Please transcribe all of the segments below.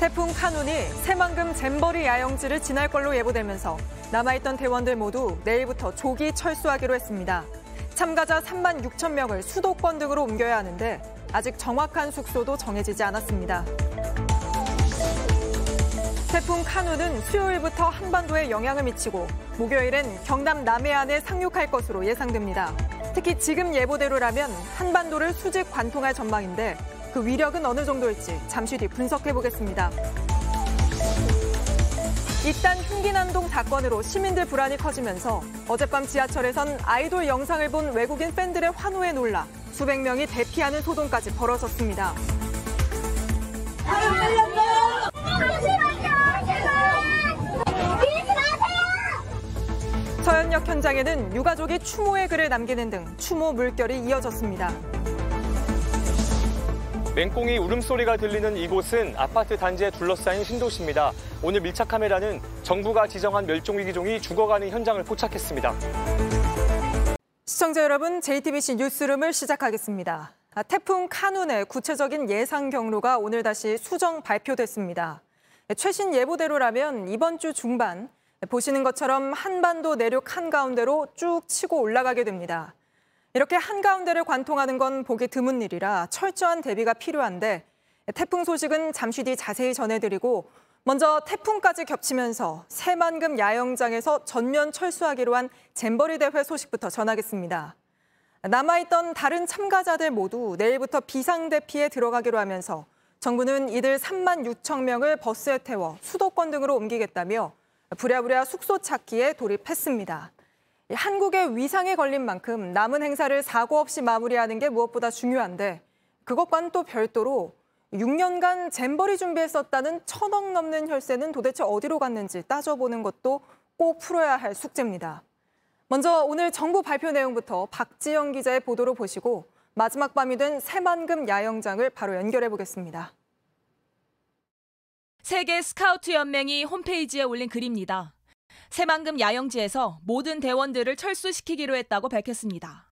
태풍 카눈이 새만금 잼버리 야영지를 지날 걸로 예보되면서 남아있던 대원들 모두 내일부터 조기 철수하기로 했습니다. 참가자 3만 6천 명을 수도권 등으로 옮겨야 하는데 아직 정확한 숙소도 정해지지 않았습니다. 태풍 카누는 수요일부터 한반도에 영향을 미치고 목요일엔 경남 남해안에 상륙할 것으로 예상됩니다. 특히 지금 예보대로라면 한반도를 수직 관통할 전망인데 그 위력은 어느 정도일지 잠시 뒤 분석해 보겠습니다. 일단 흉기난동 사건으로 시민들 불안이 커지면서 어젯밤 지하철에선 아이돌 영상을 본 외국인 팬들의 환호에 놀라 수백 명이 대피하는 소동까지 벌어졌습니다. 서현역 현장에는 유가족이 추모의 글을 남기는 등 추모 물결이 이어졌습니다. 맹꽁이 울음소리가 들리는 이곳은 아파트 단지에 둘러싸인 신도시입니다. 오늘 밀착 카메라는 정부가 지정한 멸종위기종이 죽어가는 현장을 포착했습니다. 시청자 여러분, JTBC 뉴스룸을 시작하겠습니다. 아, 태풍 카눈의 구체적인 예상 경로가 오늘 다시 수정 발표됐습니다. 최신 예보대로라면 이번 주 중반 보시는 것처럼 한반도 내륙 한가운데로 쭉 치고 올라가게 됩니다. 이렇게 한가운데를 관통하는 건 보기 드문 일이라 철저한 대비가 필요한데 태풍 소식은 잠시 뒤 자세히 전해드리고 먼저 태풍까지 겹치면서 새만금 야영장에서 전면 철수하기로 한 잼버리 대회 소식부터 전하겠습니다. 남아있던 다른 참가자들 모두 내일부터 비상대피에 들어가기로 하면서 정부는 이들 3만 6천 명을 버스에 태워 수도권 등으로 옮기겠다며 부랴부랴 숙소 찾기에 돌입했습니다. 한국의 위상에 걸린 만큼 남은 행사를 사고 없이 마무리하는 게 무엇보다 중요한데 그것과는 또 별도로 6년간 잼버리 준비했었다는 천억 넘는 혈세는 도대체 어디로 갔는지 따져보는 것도 꼭 풀어야 할 숙제입니다. 먼저 오늘 정부 발표 내용부터 박지영 기자의 보도로 보시고 마지막 밤이 된 새만금 야영장을 바로 연결해 보겠습니다. 세계 스카우트 연맹이 홈페이지에 올린 글입니다. 새만금 야영지에서 모든 대원들을 철수시키기로 했다고 밝혔습니다.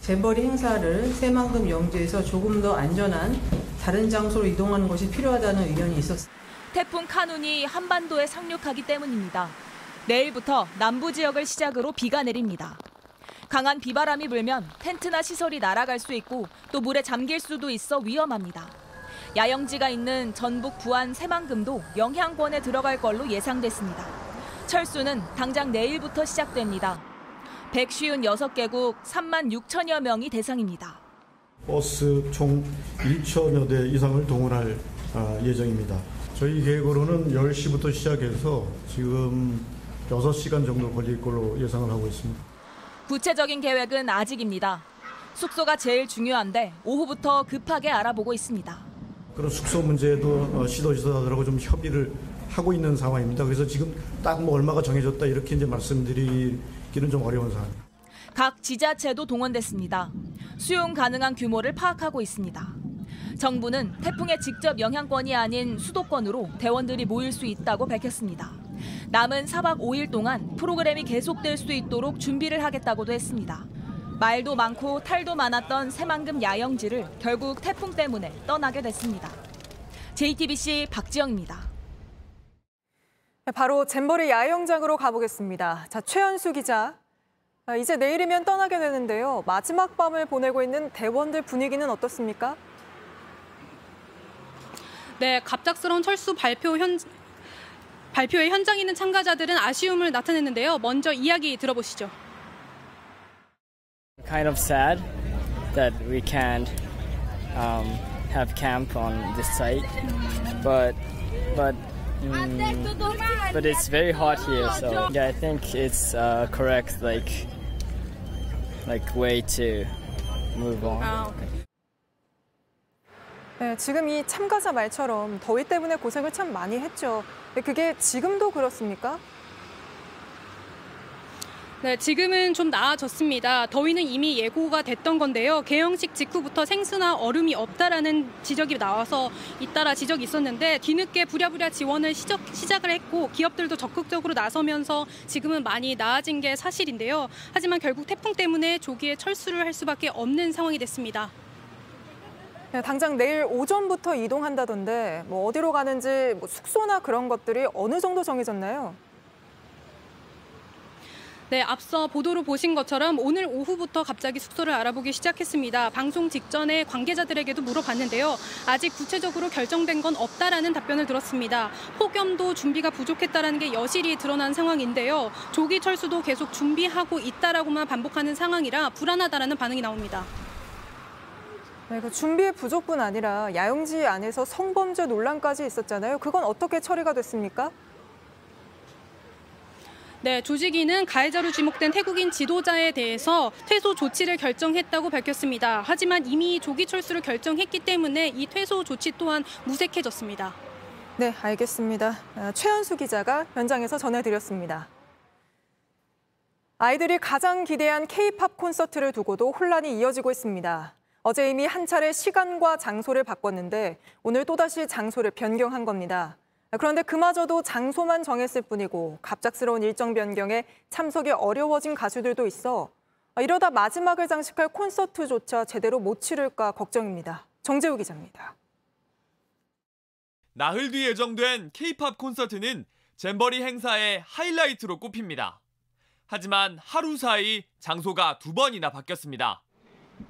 잼버리 행사를 새만금 영지에서 조금 더 안전한 다른 장소로 이동하는 것이 필요하다는 의견이 있었습니다. 태풍 카눈이 한반도에 상륙하기 때문입니다. 내일부터 남부 지역을 시작으로 비가 내립니다. 강한 비바람이 불면 텐트나 시설이 날아갈 수 있고 또 물에 잠길 수도 있어 위험합니다. 야영지가 있는 전북 부안 새만금도 영향권에 들어갈 걸로 예상됐습니다. 철수는 당장 내일부터 시작됩니다. 156개국 3만 6천여 명이 대상입니다. 버스 총 1천여 대 이상을 동원할 아, 예정입니다. 저희 계획으로는 10시부터 시작해서 지금 6시간 정도 걸릴 걸로 예상을 하고 있습니다. 구체적인 계획은 아직입니다. 숙소가 제일 중요한데 오후부터 급하게 알아보고 있습니다. 그런 숙소 문제도 어, 시도지사들하고 좀 협의를 하고 있는 상황입니다. 그래서 지금 딱 뭐 얼마가 정해졌다 이렇게 이제 말씀드리기는 좀 어려운 상황입니다. 각 지자체도 동원됐습니다. 수용 가능한 규모를 파악하고 있습니다. 정부는 태풍의 직접 영향권이 아닌 수도권으로 대원들이 모일 수 있다고 밝혔습니다. 남은 4박 5일 동안 프로그램이 계속될 수 있도록 준비를 하겠다고도 했습니다. 말도 많고 탈도 많았던 새만금 야영지를 결국 태풍 때문에 떠나게 됐습니다. JTBC 박지영입니다. 바로 잼버리 야영장으로 가보겠습니다. 자, 최현수 기자. 아, 이제 내일이면 떠나게 되는데요. 마지막 밤을 보내고 있는 대원들 분위기는 어떻습니까? 네, 갑작스러운 철수 발표 현 발표에 현장에 있는 참가자들은 아쉬움을 나타냈는데요. 먼저 이야기 들어보시죠. Kind of sad that we can't um, have camp on this site, but but Mm, but it's very hot here, so yeah, I think it's uh, correct like like way to move on. 네, 지금 이 참가자 말처럼 더위 때문에 고생을 참 많이 했죠. 그게 지금도 그렇습니까? 네, 지금은 좀 나아졌습니다. 더위는 이미 예고가 됐던 건데요. 개영식 직후부터 생수나 얼음이 없다라는 지적이 나와서 잇따라 지적이 있었는데 뒤늦게 부랴부랴 지원을 시작, 시작을 했고 기업들도 적극적으로 나서면서 지금은 많이 나아진 게 사실인데요. 하지만 결국 태풍 때문에 조기에 철수를 할 수밖에 없는 상황이 됐습니다. 네, 당장 내일 오전부터 이동한다던데 뭐 어디로 가는지 뭐 숙소나 그런 것들이 어느 정도 정해졌나요? 네, 앞서 보도로 보신 것처럼 오늘 오후부터 갑자기 숙소를 알아보기 시작했습니다. 방송 직전에 관계자들에게도 물어봤는데요. 아직 구체적으로 결정된 건 없다라는 답변을 들었습니다. 폭염도 준비가 부족했다라는 게 여실히 드러난 상황인데요. 조기 철수도 계속 준비하고 있다라고만 반복하는 상황이라 불안하다라는 반응이 나옵니다. 네, 그 준비의 부족뿐 아니라 야영지 안에서 성범죄 논란까지 있었잖아요. 그건 어떻게 처리가 됐습니까? 네, 조직위는 가해자로 지목된 태국인 지도자에 대해서 퇴소 조치를 결정했다고 밝혔습니다. 하지만 이미 조기 철수를 결정했기 때문에 이 퇴소 조치 또한 무색해졌습니다. 네, 알겠습니다. 아, 최현수 기자가 현장에서 전해드렸습니다. 아이들이 가장 기대한 K-팝 콘서트를 두고도 혼란이 이어지고 있습니다. 어제 이미 한 차례 시간과 장소를 바꿨는데 오늘 또다시 장소를 변경한 겁니다. 그런데 그마저도 장소만 정했을 뿐이고 갑작스러운 일정 변경에 참석이 어려워진 가수들도 있어 이러다 마지막을 장식할 콘서트조차 제대로 못 치를까 걱정입니다. 정재우 기자입니다. 나흘 뒤 예정된 K-팝 콘서트는 잼버리 행사의 하이라이트로 꼽힙니다. 하지만 하루 사이 장소가 두 번이나 바뀌었습니다.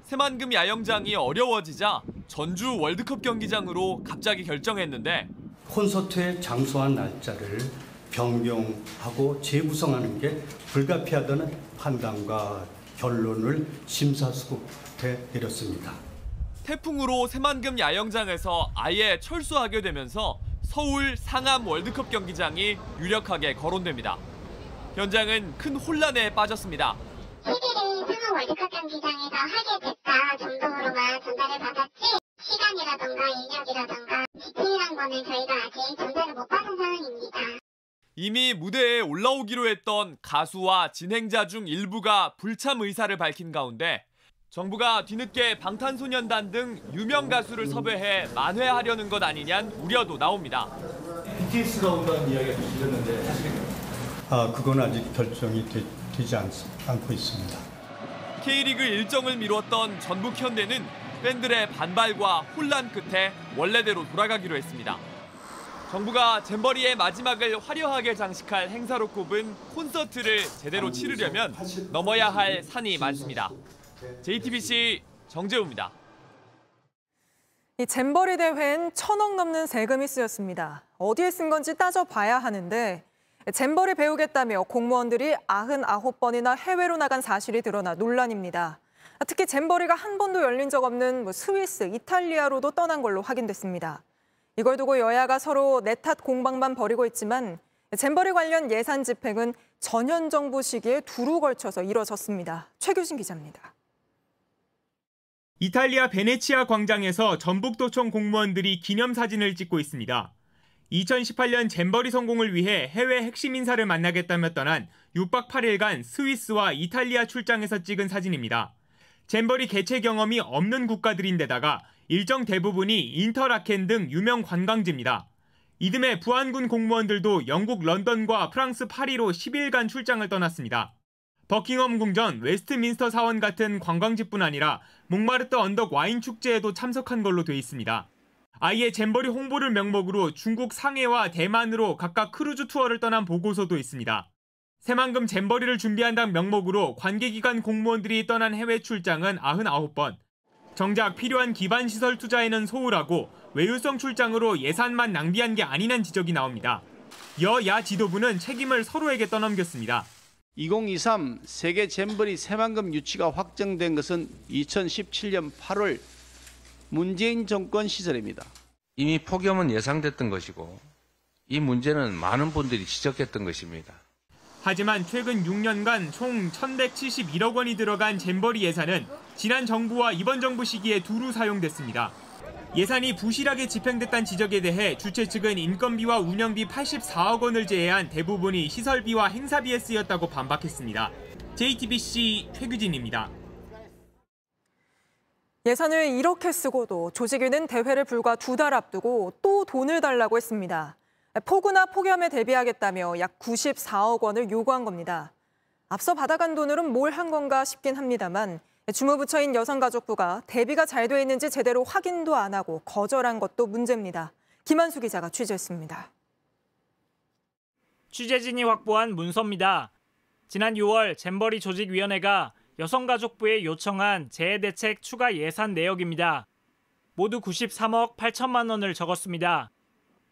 새만금 야영장이 어려워지자 전주 월드컵 경기장으로 갑자기 결정했는데 콘서트의 장소와 날짜를 변경하고 재구성하는 게 불가피하다는 판단과 결론을 심사숙고해 내렸습니다. 태풍으로 새만금 야영장에서 아예 철수하게 되면서 서울 상암 월드컵 경기장이 유력하게 거론됩니다. 현장은 큰 혼란에 빠졌습니다. TV를 상암 월드컵 경기장에서 하게 됐다 정도로만 전달을 받았지 시간이라던가 인력이라던가 디테일한 거는 저희가 아직 전달을 못 받은 상황입니다. 이미 무대에 올라오기로 했던 가수와 진행자 중 일부가 불참 의사를 밝힌 가운데 정부가 뒤늦게 방탄소년단 등 유명 가수를 섭외해 만회하려는 것 아니냐는 우려도 나옵니다. BTS가 온다는 이야기가 들렸는데? 아, 그건 아직 결정이 되, 지 않, 않고 있습니다. K리그 일정을 미뤘던 전북 현대는 팬들의 반발과 혼란 끝에 원래대로 돌아가기로 했습니다. 정부가 잼버리의 마지막을 화려하게 장식할 행사로 꼽은 콘서트를 제대로 치르려면 넘어야 할 산이 많습니다. JTBC 정재우입니다. 이 잼버리 대회엔 천억 넘는 세금이 쓰였습니다. 어디에 쓴 건지 따져봐야 하는데 잼버리 배우겠다며 공무원들이 99번이나 해외로 나간 사실이 드러나 논란입니다. 특히 잼버리가 한 번도 열린 적 없는 뭐 스위스, 이탈리아로도 떠난 걸로 확인됐습니다. 이걸 두고 여야가 서로 내 탓 공방만 벌이고 있지만 잼버리 관련 예산 집행은 전현 정부 시기에 두루 걸쳐서 이뤄졌습니다. 최규진 기자입니다. 이탈리아 베네치아 광장에서 전북도청 공무원들이 기념사진을 찍고 있습니다. 2018년 잼버리 성공을 위해 해외 핵심 인사를 만나겠다며 떠난 6박 8일간 스위스와 이탈리아 출장에서 찍은 사진입니다. 잼버리 개최 경험이 없는 국가들인데다가 일정 대부분이 인터라켄 등 유명 관광지입니다. 이듬해 부안군 공무원들도 영국 런던과 프랑스 파리로 10일간 출장을 떠났습니다. 버킹엄 궁전, 웨스트민스터 사원 같은 관광지뿐 아니라 몽마르트 언덕 와인 축제에도 참석한 걸로 돼 있습니다. 아예 잼버리 홍보를 명목으로 중국 상해와 대만으로 각각 크루즈 투어를 떠난 보고서도 있습니다. 새만금 잼버리를 준비한다는 명목으로 관계기관 공무원들이 떠난 해외 출장은 99번. 정작 필요한 기반 시설 투자에는 소홀하고 외유성 출장으로 예산만 낭비한 게 아니란 지적이 나옵니다. 여야 지도부는 책임을 서로에게 떠넘겼습니다. 2023 세계 잼버리 새만금 유치가 확정된 것은 2017년 8월 문재인 정권 시절입니다. 이미 폭염은 예상됐던 것이고 이 문제는 많은 분들이 지적했던 것입니다. 하지만 최근 6년간 총 1,171억 원이 들어간 잼버리 예산은 지난 정부와 이번 정부 시기에 두루 사용됐습니다. 예산이 부실하게 집행됐다는 지적에 대해 주최 측은 인건비와 운영비 84억 원을 제외한 대부분이 시설비와 행사비에 쓰였다고 반박했습니다. JTBC 최규진입니다. 예산을 이렇게 쓰고도 조직위는 대회를 불과 두 달 앞두고 또 돈을 달라고 했습니다. 폭우나 폭염에 대비하겠다며 약 94억 원을 요구한 겁니다. 앞서 받아간 돈으로는 뭘 한 건가 싶긴 합니다만 주무부처인 여성가족부가 대비가 잘 돼 있는지 제대로 확인도 안 하고 거절한 것도 문제입니다. 김한수 기자가 취재했습니다. 취재진이 확보한 문서입니다. 지난 6월 잼버리 조직위원회가 여성가족부에 요청한 재해대책 추가 예산 내역입니다. 모두 93억 8천만 원을 적었습니다.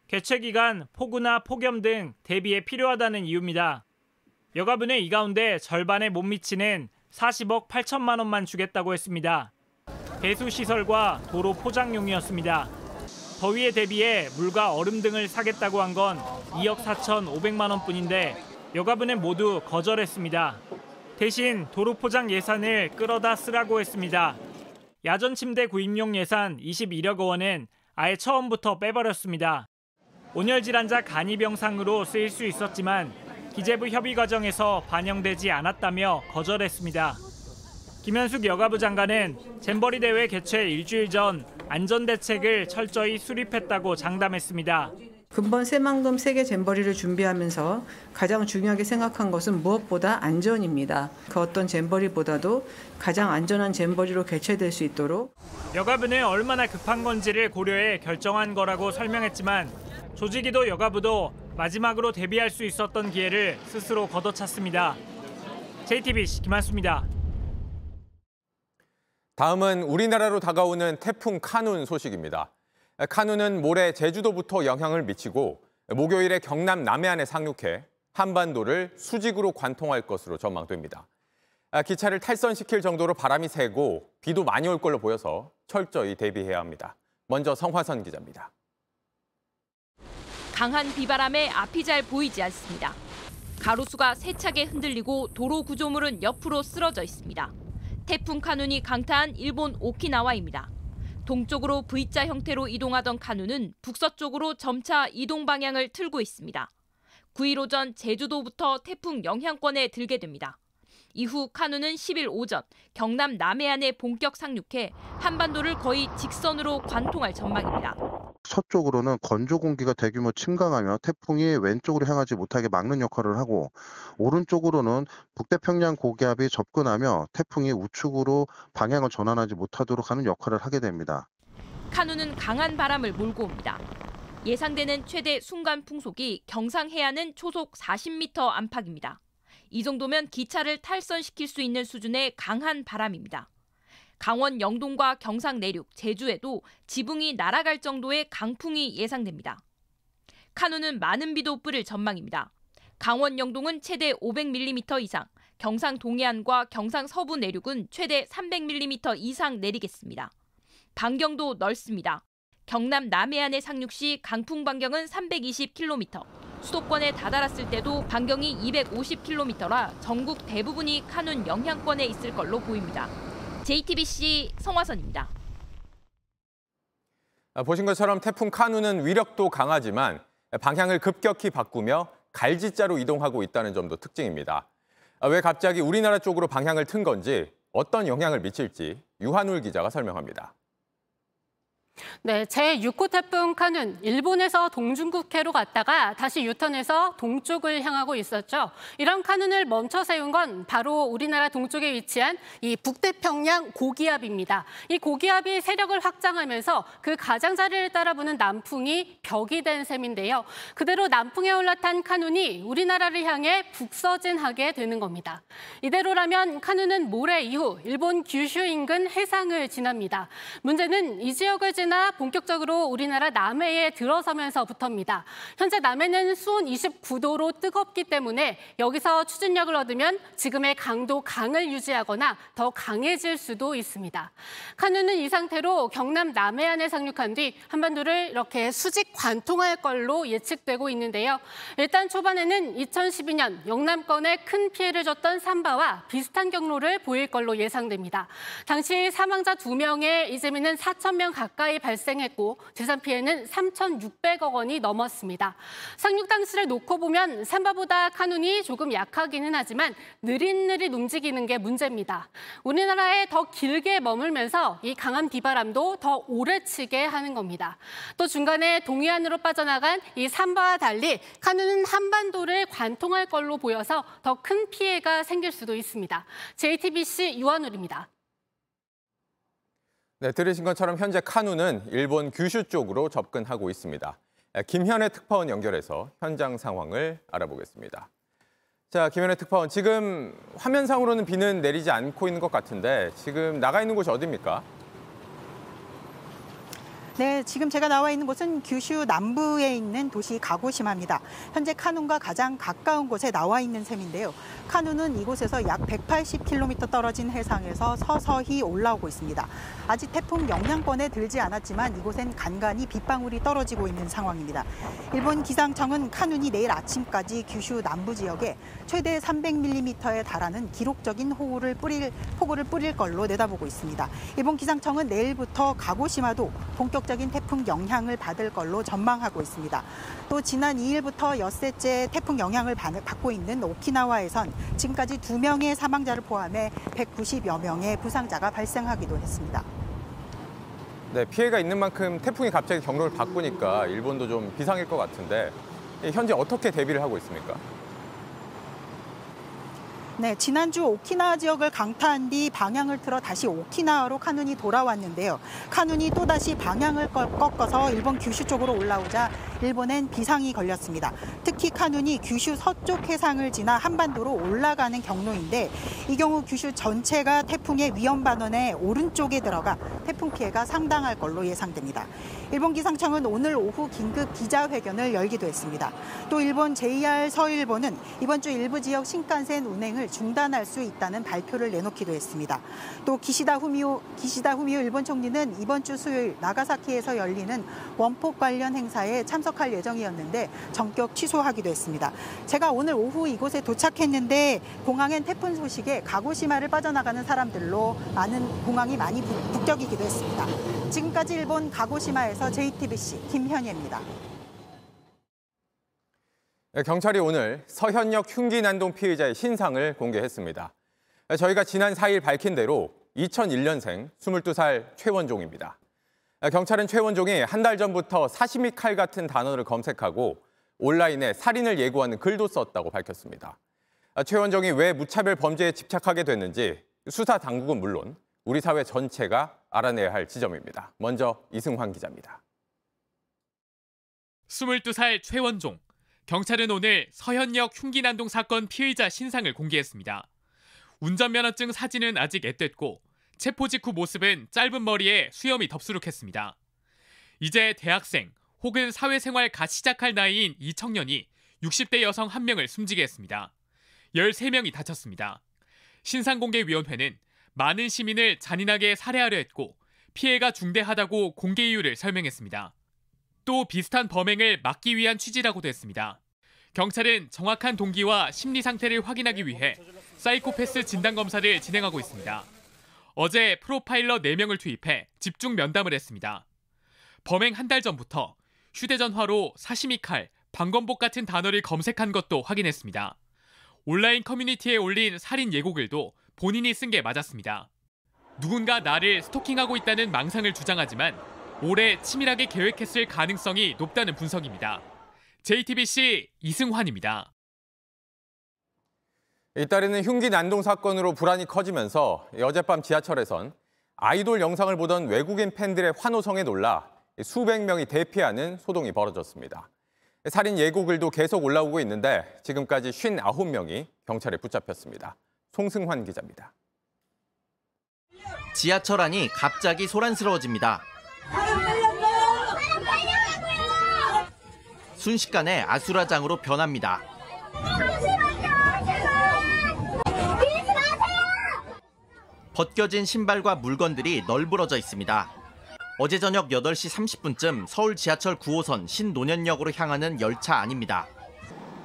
개최 기간 폭우나 폭염 등 대비에 필요하다는 이유입니다. 여가부는 이 가운데 절반에 못 미치는 40억 8천만 원만 주겠다고 했습니다. 배수 시설과 도로 포장용이었습니다. 더위에 대비해 물과 얼음 등을 사겠다고 한 건 2억 4천 5백만 원뿐인데 여가부는 모두 거절했습니다. 대신 도로 포장 예산을 끌어다 쓰라고 했습니다. 야전 침대 구입용 예산 21억 원은 아예 처음부터 빼버렸습니다. 온열 질환자 간이병상으로 쓰일 수 있었지만 기재부 협의 과정에서 반영되지 않았다며 거절했습니다. 김현숙 여가부 장관은 잼버리 대회 개최 일주일 전 안전 대책을 철저히 수립했다고 장담했습니다. 근본 새만금 세계 잼버리를 준비하면서 가장 중요하게 생각한 것은 무엇보다 안전입니다. 그 어떤 잼버리보다도 가장 안전한 잼버리로 개최될 수 있도록 여가부는 얼마나 급한 건지를 고려해 결정한 거라고 설명했지만 조직이도 여가부도 마지막으로 대비할 수 있었던 기회를 스스로 걷어찼습니다. JTBC 김한수입니다. 다음은 우리나라로 다가오는 태풍 카눈 소식입니다. 카눈은 모레 제주도부터 영향을 미치고 목요일에 경남 남해안에 상륙해 한반도를 수직으로 관통할 것으로 전망됩니다. 기차를 탈선시킬 정도로 바람이 세고 비도 많이 올 걸로 보여서 철저히 대비해야 합니다. 먼저 성화선 기자입니다. 강한 비바람에 앞이 잘 보이지 않습니다. 가로수가 세차게 흔들리고 도로 구조물은 옆으로 쓰러져 있습니다. 태풍 카눈이 강타한 일본 오키나와입니다. 동쪽으로 V자 형태로 이동하던 카눈은 북서쪽으로 점차 이동 방향을 틀고 있습니다. 9일 오전 제주도부터 태풍 영향권에 들게 됩니다. 이후 카누는 10일 오전 경남 남해안에 본격 상륙해 한반도를 거의 직선으로 관통할 전망입니다. 서쪽으로는 건조 공기가 대규모 침강하며 태풍이 왼쪽으로 향하지 못하게 막는 역할을 하고 오른쪽으로는 북태평양 고기압이 접근하며 태풍이 우측으로 방향을 전환하지 못하도록 하는 역할을 하게 됩니다. 카누는 강한 바람을 몰고 옵니다. 예상되는 최대 순간 풍속이 경상 해안은 초속 40m 안팎입니다. 이 정도면 기차를 탈선시킬 수 있는 수준의 강한 바람입니다. 강원 영동과 경상 내륙, 제주에도 지붕이 날아갈 정도의 강풍이 예상됩니다. 카누는 많은 비도 뿌릴 전망입니다. 강원 영동은 최대 500mm 이상, 경상 동해안과 경상 서부 내륙은 최대 300mm 이상 내리겠습니다. 반경도 넓습니다. 경남 남해안의 상륙 시 강풍 반경은 320km, 수도권에 다다랐을 때도 반경이 250km라 전국 대부분이 카눈 영향권에 있을 걸로 보입니다. JTBC 성화선입니다. 아, 보신 것처럼 태풍 카누는 위력도 강하지만 방향을 급격히 바꾸며 갈지자로 이동하고 있다는 점도 특징입니다. 아, 왜 갑자기 우리나라 쪽으로 방향을 튼 건지 어떤 영향을 미칠지 유한울 기자가 설명합니다. 네, 제6호 태풍 카눈 일본에서 동중국해로 갔다가 다시 유턴해서 동쪽을 향하고 있었죠. 이런 카눈을 멈춰 세운 건 바로 우리나라 동쪽에 위치한 이 북태평양 고기압입니다. 이 고기압이 세력을 확장하면서 그 가장자리를 따라 부는 남풍이 벽이 된 셈인데요. 그대로 남풍에 올라탄 카눈이 우리나라를 향해 북서진하게 되는 겁니다. 이대로라면 카눈은 모레 이후 일본 규슈 인근 해상을 지납니다. 문제는 이 지역을 지나 언제나 본격적으로 우리나라 남해에 들어서면서부터입니다. 현재 남해는 수온 29도로 뜨겁기 때문에 여기서 추진력을 얻으면 지금의 강도 강을 유지하거나 더 강해질 수도 있습니다. 카누는 이 상태로 경남 남해안에 상륙한 뒤 한반도를 이렇게 수직 관통할 걸로 예측되고 있는데요. 일단 초반에는 2012년 영남권에 큰 피해를 줬던 삼바와 비슷한 경로를 보일 걸로 예상됩니다. 당시 사망자 2명에 이재민은 4천 명 가까이 발생했고 재산 피해는 3,600억 원이 넘었습니다. 상륙 당시를 놓고 보면 삼바보다 카눈이 조금 약하기는 하지만 느릿느릿 움직이는 게 문제입니다. 우리나라에 더 길게 머물면서 이 강한 비바람도 더 오래 치게 하는 겁니다. 또 중간에 동해안으로 빠져나간 이 삼바와 달리 카눈은 한반도를 관통할 걸로 보여서 더 큰 피해가 생길 수도 있습니다. JTBC 유한울입니다. 네, 들으신 것처럼 현재 카누는 일본 규슈 쪽으로 접근하고 있습니다. 김현애 특파원 연결해서 현장 상황을 알아보겠습니다. 자, 김현애 특파원, 지금 화면상으로는 비는 내리지 않고 있는 것 같은데 지금 나가 있는 곳이 어디입니까? 네, 지금 제가 나와 있는 곳은 규슈 남부에 있는 도시 가고시마입니다. 현재 카눈과 가장 가까운 곳에 나와 있는 셈인데요. 카눈은 이곳에서 약 180km 떨어진 해상에서 서서히 올라오고 있습니다. 아직 태풍 영향권에 들지 않았지만 이곳엔 간간히 빗방울이 떨어지고 있는 상황입니다. 일본 기상청은 카눈이 내일 아침까지 규슈 남부 지역에 최대 300mm에 달하는 기록적인 호우를 뿌릴 폭우를 뿌릴 걸로 내다보고 있습니다. 일본 기상청은 내일부터 가고시마도 본격적인 태풍 영향을 받을 걸로 전망하고 있습니다. 또 지난 2일부터 엿새째 태풍 영향을 받고 있는 오키나와에선 지금까지 2명의 사망자를 포함해 190여 명의 부상자가 발생하기도 했습니다. 네, 피해가 있는 만큼 태풍이 갑자기 경로를 바꾸니까 일본도 좀 비상일 것 같은데 현재 어떻게 대비를 하고 있습니까? 네, 지난주 오키나와 지역을 강타한 뒤 방향을 틀어 다시 오키나와로 카눈이 돌아왔는데요. 카눈이 또다시 방향을 꺾어서 일본 규슈 쪽으로 올라오자 일본엔 비상이 걸렸습니다. 특히 카눈이 규슈 서쪽 해상을 지나 한반도로 올라가는 경로인데 이 경우 규슈 전체가 태풍의 위험 반원의 오른쪽에 들어가 태풍 피해가 상당할 걸로 예상됩니다. 일본 기상청은 오늘 오후 긴급 기자회견을 열기도 했습니다. 또 일본 JR 서일본은 이번 주 일부 지역 신칸센 운행을 중단할 수 있다는 발표를 내놓기도 했습니다. 또 기시다 후미오 기시다 후미오 일본 총리는 이번 주 수요일 나가사키에서 열리는 원폭 관련 행사에 참석할 예정이었는데 전격 취소하기도 했습니다. 제가 오늘 오후 이곳에 도착했는데 공항엔 태풍 소식에 가고시마를 빠져나가는 사람들로 많은 공항이 많이 북적이기도 했습니다. 지금까지 일본 가고시마에서 JTBC 김현예입니다. 네, 경찰이 오늘 서현역 흉기 난동 피해자의 신상을 공개했습니다. 네, 저희가 지난 4일 밝힌 대로 2001년생 22살 최원종입니다. 네, 경찰은 최원종이 한 달 전부터 사시미 칼 같은 단어를 검색하고 온라인에 살인을 예고하는 글도 썼다고 밝혔습니다. 최원종이 왜 무차별 범죄에 집착하게 됐는지 수사 당국은 물론 우리 사회 전체가 알아내야 할 지점입니다. 먼저 이승환 기자입니다. 22살 최원종. 경찰은 오늘 서현역 흉기난동 사건 피의자 신상을 공개했습니다. 운전면허증 사진은 아직 앳됐고 체포 직후 모습은 짧은 머리에 수염이 덥수룩했습니다. 이제 대학생 혹은 사회생활 갓 시작할 나이인 이 청년이 60대 여성 한 명을 숨지게 했습니다. 13명이 다쳤습니다. 신상공개위원회는 많은 시민을 잔인하게 살해하려 했고 피해가 중대하다고 공개 이유를 설명했습니다. 또 비슷한 범행을 막기 위한 취지라고도 했습니다. 경찰은 정확한 동기와 심리 상태를 확인하기 위해 사이코패스 진단 검사를 진행하고 있습니다. 어제 프로파일러 4명을 투입해 집중 면담을 했습니다. 범행 한 달 전부터 휴대전화로 사시미 칼, 방검복 같은 단어를 검색한 것도 확인했습니다. 온라인 커뮤니티에 올린 살인 예고글도 본인이 쓴 게 맞았습니다. 누군가 나를 스토킹하고 있다는 망상을 주장하지만 올해 치밀하게 계획했을 가능성이 높다는 분석입니다. JTBC 이승환입니다. 잇따르는 흉기 난동 사건으로 불안이 커지면서 어젯밤 지하철에선 아이돌 영상을 보던 외국인 팬들의 환호성에 놀라 수백 명이 대피하는 소동이 벌어졌습니다. 살인 예고글도 계속 올라오고 있는데 지금까지 59명이 경찰에 붙잡혔습니다. 송승환 기자입니다. 지하철 안이 갑자기 소란스러워집니다. 순식간에 아수라장으로 변합니다. 벗겨진 신발과 물건들이 널브러져 있습니다. 어제 저녁 8시 30분쯤 서울 지하철 9호선 신노년역으로 향하는 열차 안입니다.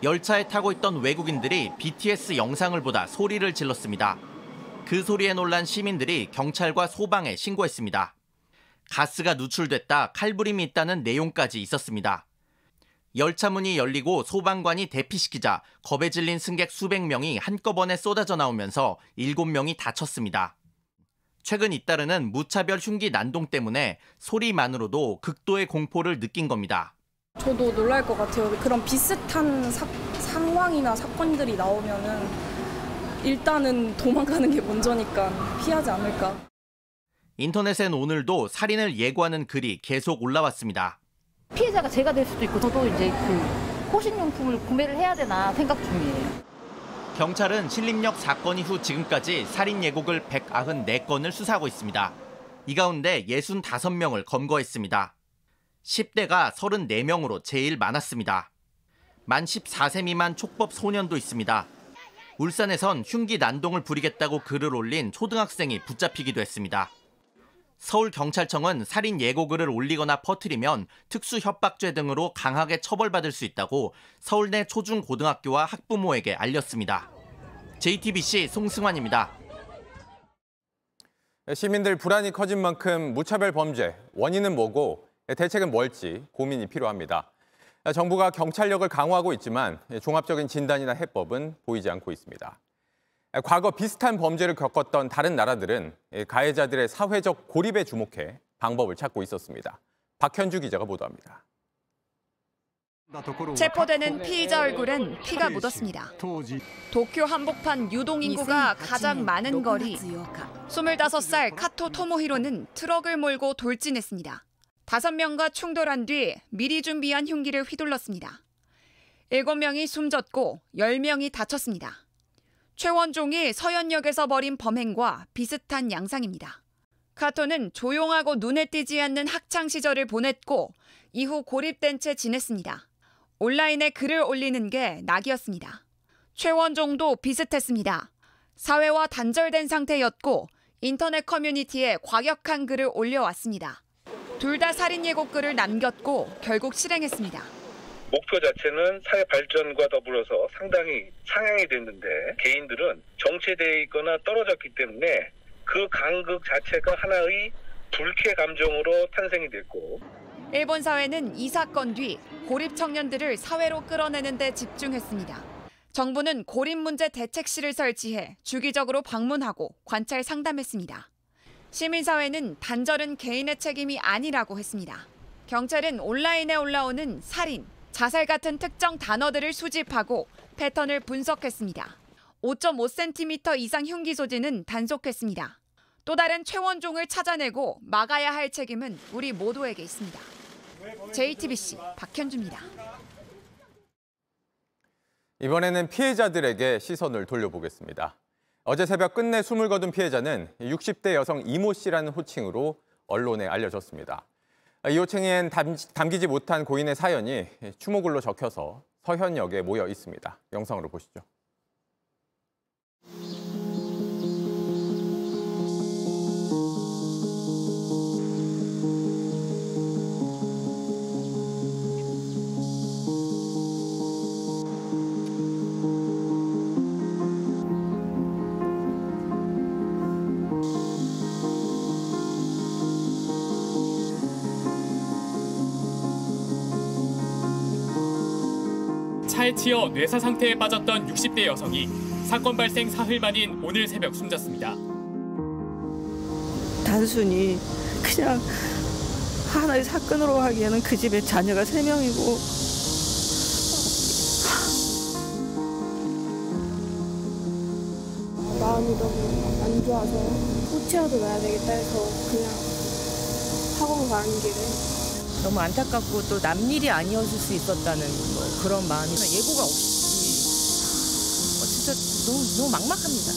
열차에 타고 있던 외국인들이 BTS 영상을 보다 소리를 질렀습니다. 그 소리에 놀란 시민들이 경찰과 소방에 신고했습니다. 가스가 누출됐다 칼부림이 있다는 내용까지 있었습니다. 열차 문이 열리고 소방관이 대피시키자 겁에 질린 승객 수백 명이 한꺼번에 쏟아져 나오면서 7명이 다쳤습니다. 최근 잇따르는 무차별 흉기 난동 때문에 소리만으로도 극도의 공포를 느낀 겁니다. 저도 놀랄 것 같아요. 그런 비슷한 사, 상황이나 사건들이 나오면은 일단은 도망가는 게 먼저니까 피하지 않을까. 인터넷엔 오늘도 살인을 예고하는 글이 계속 올라왔습니다. 피해자가 제가 될 수도 있고 저도 이제 그 호신용품을 구매를 해야 되나 생각 중이에요. 경찰은 신림역 사건 이후 지금까지 살인 예고글 194건을 수사하고 있습니다. 이 가운데 65명을 검거했습니다. 10대가 34명으로 제일 많았습니다. 만 14세 미만 촉법 소년도 있습니다. 울산에선 흉기 난동을 부리겠다고 글을 올린 초등학생이 붙잡히기도 했습니다. 서울경찰청은 살인 예고글을 올리거나 퍼뜨리면 특수협박죄 등으로 강하게 처벌받을 수 있다고 서울 내 초중고등학교와 학부모에게 알렸습니다. JTBC 송승환입니다. 시민들 불안이 커진 만큼 무차별 범죄, 원인은 뭐고 대책은 뭘지 고민이 필요합니다. 정부가 경찰력을 강화하고 있지만 종합적인 진단이나 해법은 보이지 않고 있습니다. 과거 비슷한 범죄를 겪었던 다른 나라들은 가해자들의 사회적 고립에 주목해 방법을 찾고 있었습니다. 박현주 기자가 보도합니다. 체포되는 피의자 얼굴엔 피가 묻었습니다. 도쿄 한복판 유동인구가 가장 많은 거리. 25살 카토 토모히로는 트럭을 몰고 돌진했습니다. 5명과 충돌한 뒤 미리 준비한 흉기를 휘둘렀습니다. 7명이 숨졌고 10명이 다쳤습니다. 최원종이 서현역에서 벌인 범행과 비슷한 양상입니다. 카토는 조용하고 눈에 띄지 않는 학창 시절을 보냈고 이후 고립된 채 지냈습니다. 온라인에 글을 올리는 게 낙이었습니다. 최원종도 비슷했습니다. 사회와 단절된 상태였고 인터넷 커뮤니티에 과격한 글을 올려왔습니다. 둘 다 살인 예고글을 남겼고 결국 실행했습니다. 목표 자체는 사회 발전과 더불어서 상당히 상향이 됐는데 개인들은 정체되어 있거나 떨어졌기 때문에 그 간극 자체가 하나의 불쾌 감정으로 탄생이 됐고 일본 사회는 이 사건 뒤 고립 청년들을 사회로 끌어내는 데 집중했습니다. 정부는 고립 문제 대책실을 설치해 주기적으로 방문하고 관찰 상담했습니다. 시민사회는 단절은 개인의 책임이 아니라고 했습니다. 경찰은 온라인에 올라오는 살인, 자살 같은 특정 단어들을 수집하고 패턴을 분석했습니다. 5.5cm 이상 흉기 소지는 단속했습니다. 또 다른 최원종을 찾아내고 막아야 할 책임은 우리 모두에게 있습니다. JTBC 박현주입니다. 이번에는 피해자들에게 시선을 돌려보겠습니다. 어제 새벽 끝내 숨을 거둔 피해자는 60대 여성 이모 씨라는 호칭으로 언론에 알려졌습니다. 이 호칭엔 담기지 못한 고인의 사연이 추모글로 적혀서 서현역에 모여 있습니다. 영상으로 보시죠. 차에 치여 뇌사 상태에 빠졌던 60대 여성이 사건 발생 사흘 만인 오늘 새벽 숨졌습니다. 단순히 그냥 하나의 사건으로 하기에는 그 집에 자녀가 세 명이고 마음이 너무 안 좋아서 호치라도 놔야 되겠다 해서 그냥 학원 가는 길에 너무 안타깝고 또 남일이 아니었을 수 있었다는 뭐 그런 마음이 예고가 없이 어, 진짜 너무 너무 막막합니다.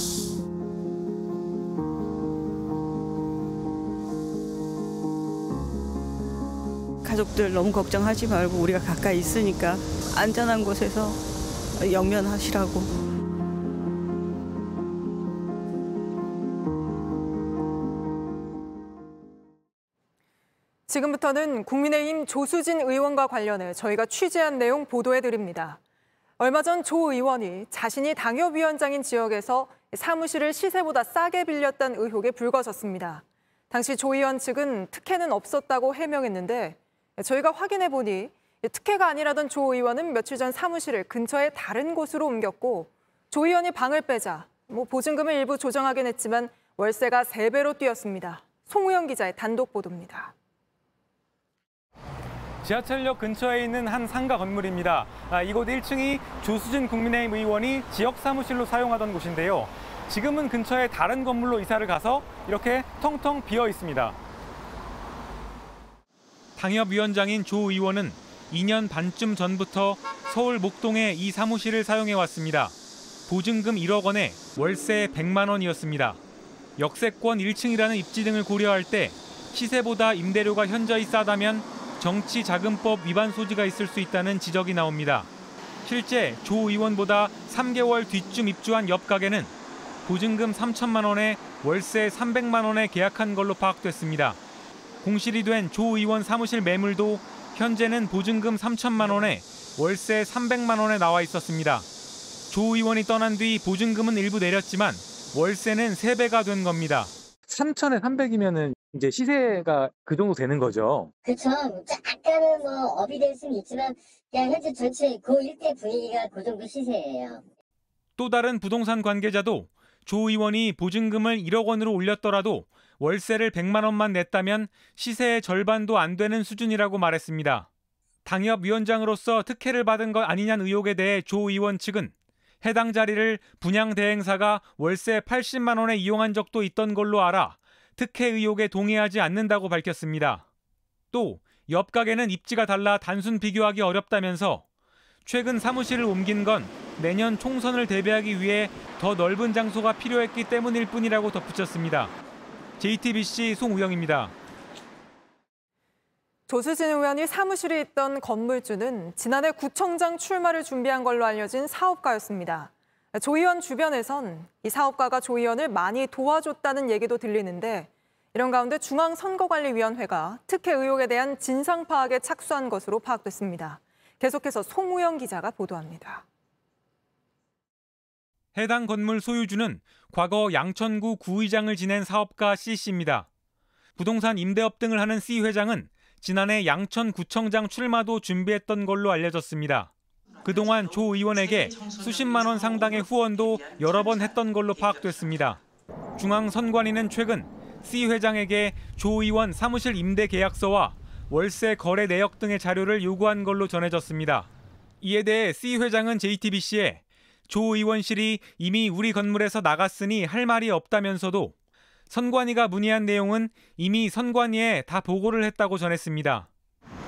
가족들 너무 걱정하지 말고 우리가 가까이 있으니까 안전한 곳에서 영면하시라고. 지금부터는 국민의힘 조수진 의원과 관련해 저희가 취재한 내용 보도해 드립니다. 얼마 전 조 의원이 자신이 당협위원장인 지역에서 사무실을 시세보다 싸게 빌렸다는 의혹에 불거졌습니다. 당시 조 의원 측은 특혜는 없었다고 해명했는데 저희가 확인해 보니 특혜가 아니라던 조 의원은 며칠 전 사무실을 근처의 다른 곳으로 옮겼고 조 의원이 방을 빼자 뭐 보증금을 일부 조정하긴 했지만 월세가 세배로 뛰었습니다. 송우영 기자의 단독 보도입니다. 지하철역 근처에 있는 한 상가 건물입니다. 아, 이곳 1층이 조수진 국민의힘 의원이 지역 사무실로 사용하던 곳인데요. 지금은 근처에 다른 건물로 이사를 가서 이렇게 텅텅 비어 있습니다. 당협위원장인 조 의원은 2년 반쯤 전부터 서울 목동의 이 사무실을 사용해 왔습니다. 보증금 1억 원에 월세 100만 원이었습니다. 역세권 1층이라는 입지 등을 고려할 때 시세보다 임대료가 현저히 싸다면 정치자금법 위반 소지가 있을 수 있다는 지적이 나옵니다. 실제 조 의원보다 3개월 뒤쯤 입주한 옆 가게는 보증금 3천만 원에 월세 300만 원에 계약한 걸로 파악됐습니다. 공실이 된 조 의원 사무실 매물도 현재는 보증금 3천만 원에 월세 300만 원에 나와 있었습니다. 조 의원이 떠난 뒤 보증금은 일부 내렸지만 월세는 3배가 된 겁니다. 3천에 300이면은 이제 시세가 그 정도 되는 거죠. 그쵸. 약간은 뭐 업이 될 수는 있지만 그냥 현재 전체 그 일대 분위기가 그 정도 시세예요. 또 다른 부동산 관계자도 조 의원이 보증금을 1억 원으로 올렸더라도 월세를 100만 원만 냈다면 시세의 절반도 안 되는 수준이라고 말했습니다. 당협 위원장으로서 특혜를 받은 것 아니냐는 의혹에 대해 조 의원 측은 해당 자리를 분양 대행사가 월세 80만 원에 이용한 적도 있던 걸로 알아 특혜 의혹에 동의하지 않는다고 밝혔습니다. 또 옆 가게는 입지가 달라 단순 비교하기 어렵다면서 최근 사무실을 옮긴 건 내년 총선을 대비하기 위해 더 넓은 장소가 필요했기 때문일 뿐이라고 덧붙였습니다. JTBC 송우영입니다. 조수진 의원이 사무실에 있던 건물주는 지난해 구청장 출마를 준비한 걸로 알려진 사업가였습니다. 조 의원 주변에선 이 사업가가 조 의원을 많이 도와줬다는 얘기도 들리는데 이런 가운데 중앙선거관리위원회가 특혜 의혹에 대한 진상 파악에 착수한 것으로 파악됐습니다. 계속해서 송우영 기자가 보도합니다. 해당 건물 소유주는 과거 양천구 구의장을 지낸 사업가 C씨입니다. 부동산 임대업 등을 하는 C 회장은 지난해 양천구청장 출마도 준비했던 걸로 알려졌습니다. 그동안 조 의원에게 수십만 원 상당의 후원도 여러 번 했던 걸로 파악됐습니다. 중앙선관위는 최근 C 회장에게 조 의원 사무실 임대 계약서와 월세 거래 내역 등의 자료를 요구한 걸로 전해졌습니다. 이에 대해 C 회장은 JTBC에 조 의원실이 이미 우리 건물에서 나갔으니 할 말이 없다면서도 선관위가 문의한 내용은 이미 선관위에 다 보고를 했다고 전했습니다.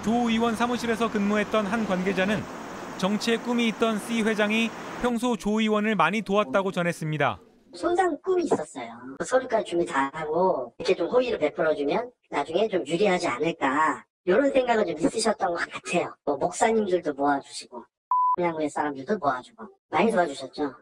조 의원 사무실에서 근무했던 한 관계자는 정치에 꿈이 있던 C 회장이 평소 조 의원을 많이 도왔다고 전했습니다. 손상 꿈이 있었어요. 서류까지 준비 다 하고 이렇게 좀 호의를 베풀어주면 나중에 좀 유리하지 않을까 이런 생각을 좀 있으셨던 것 같아요. 뭐 목사님들도 모아주시고 양구의 사람들도 모아주고 많이 도와주셨죠.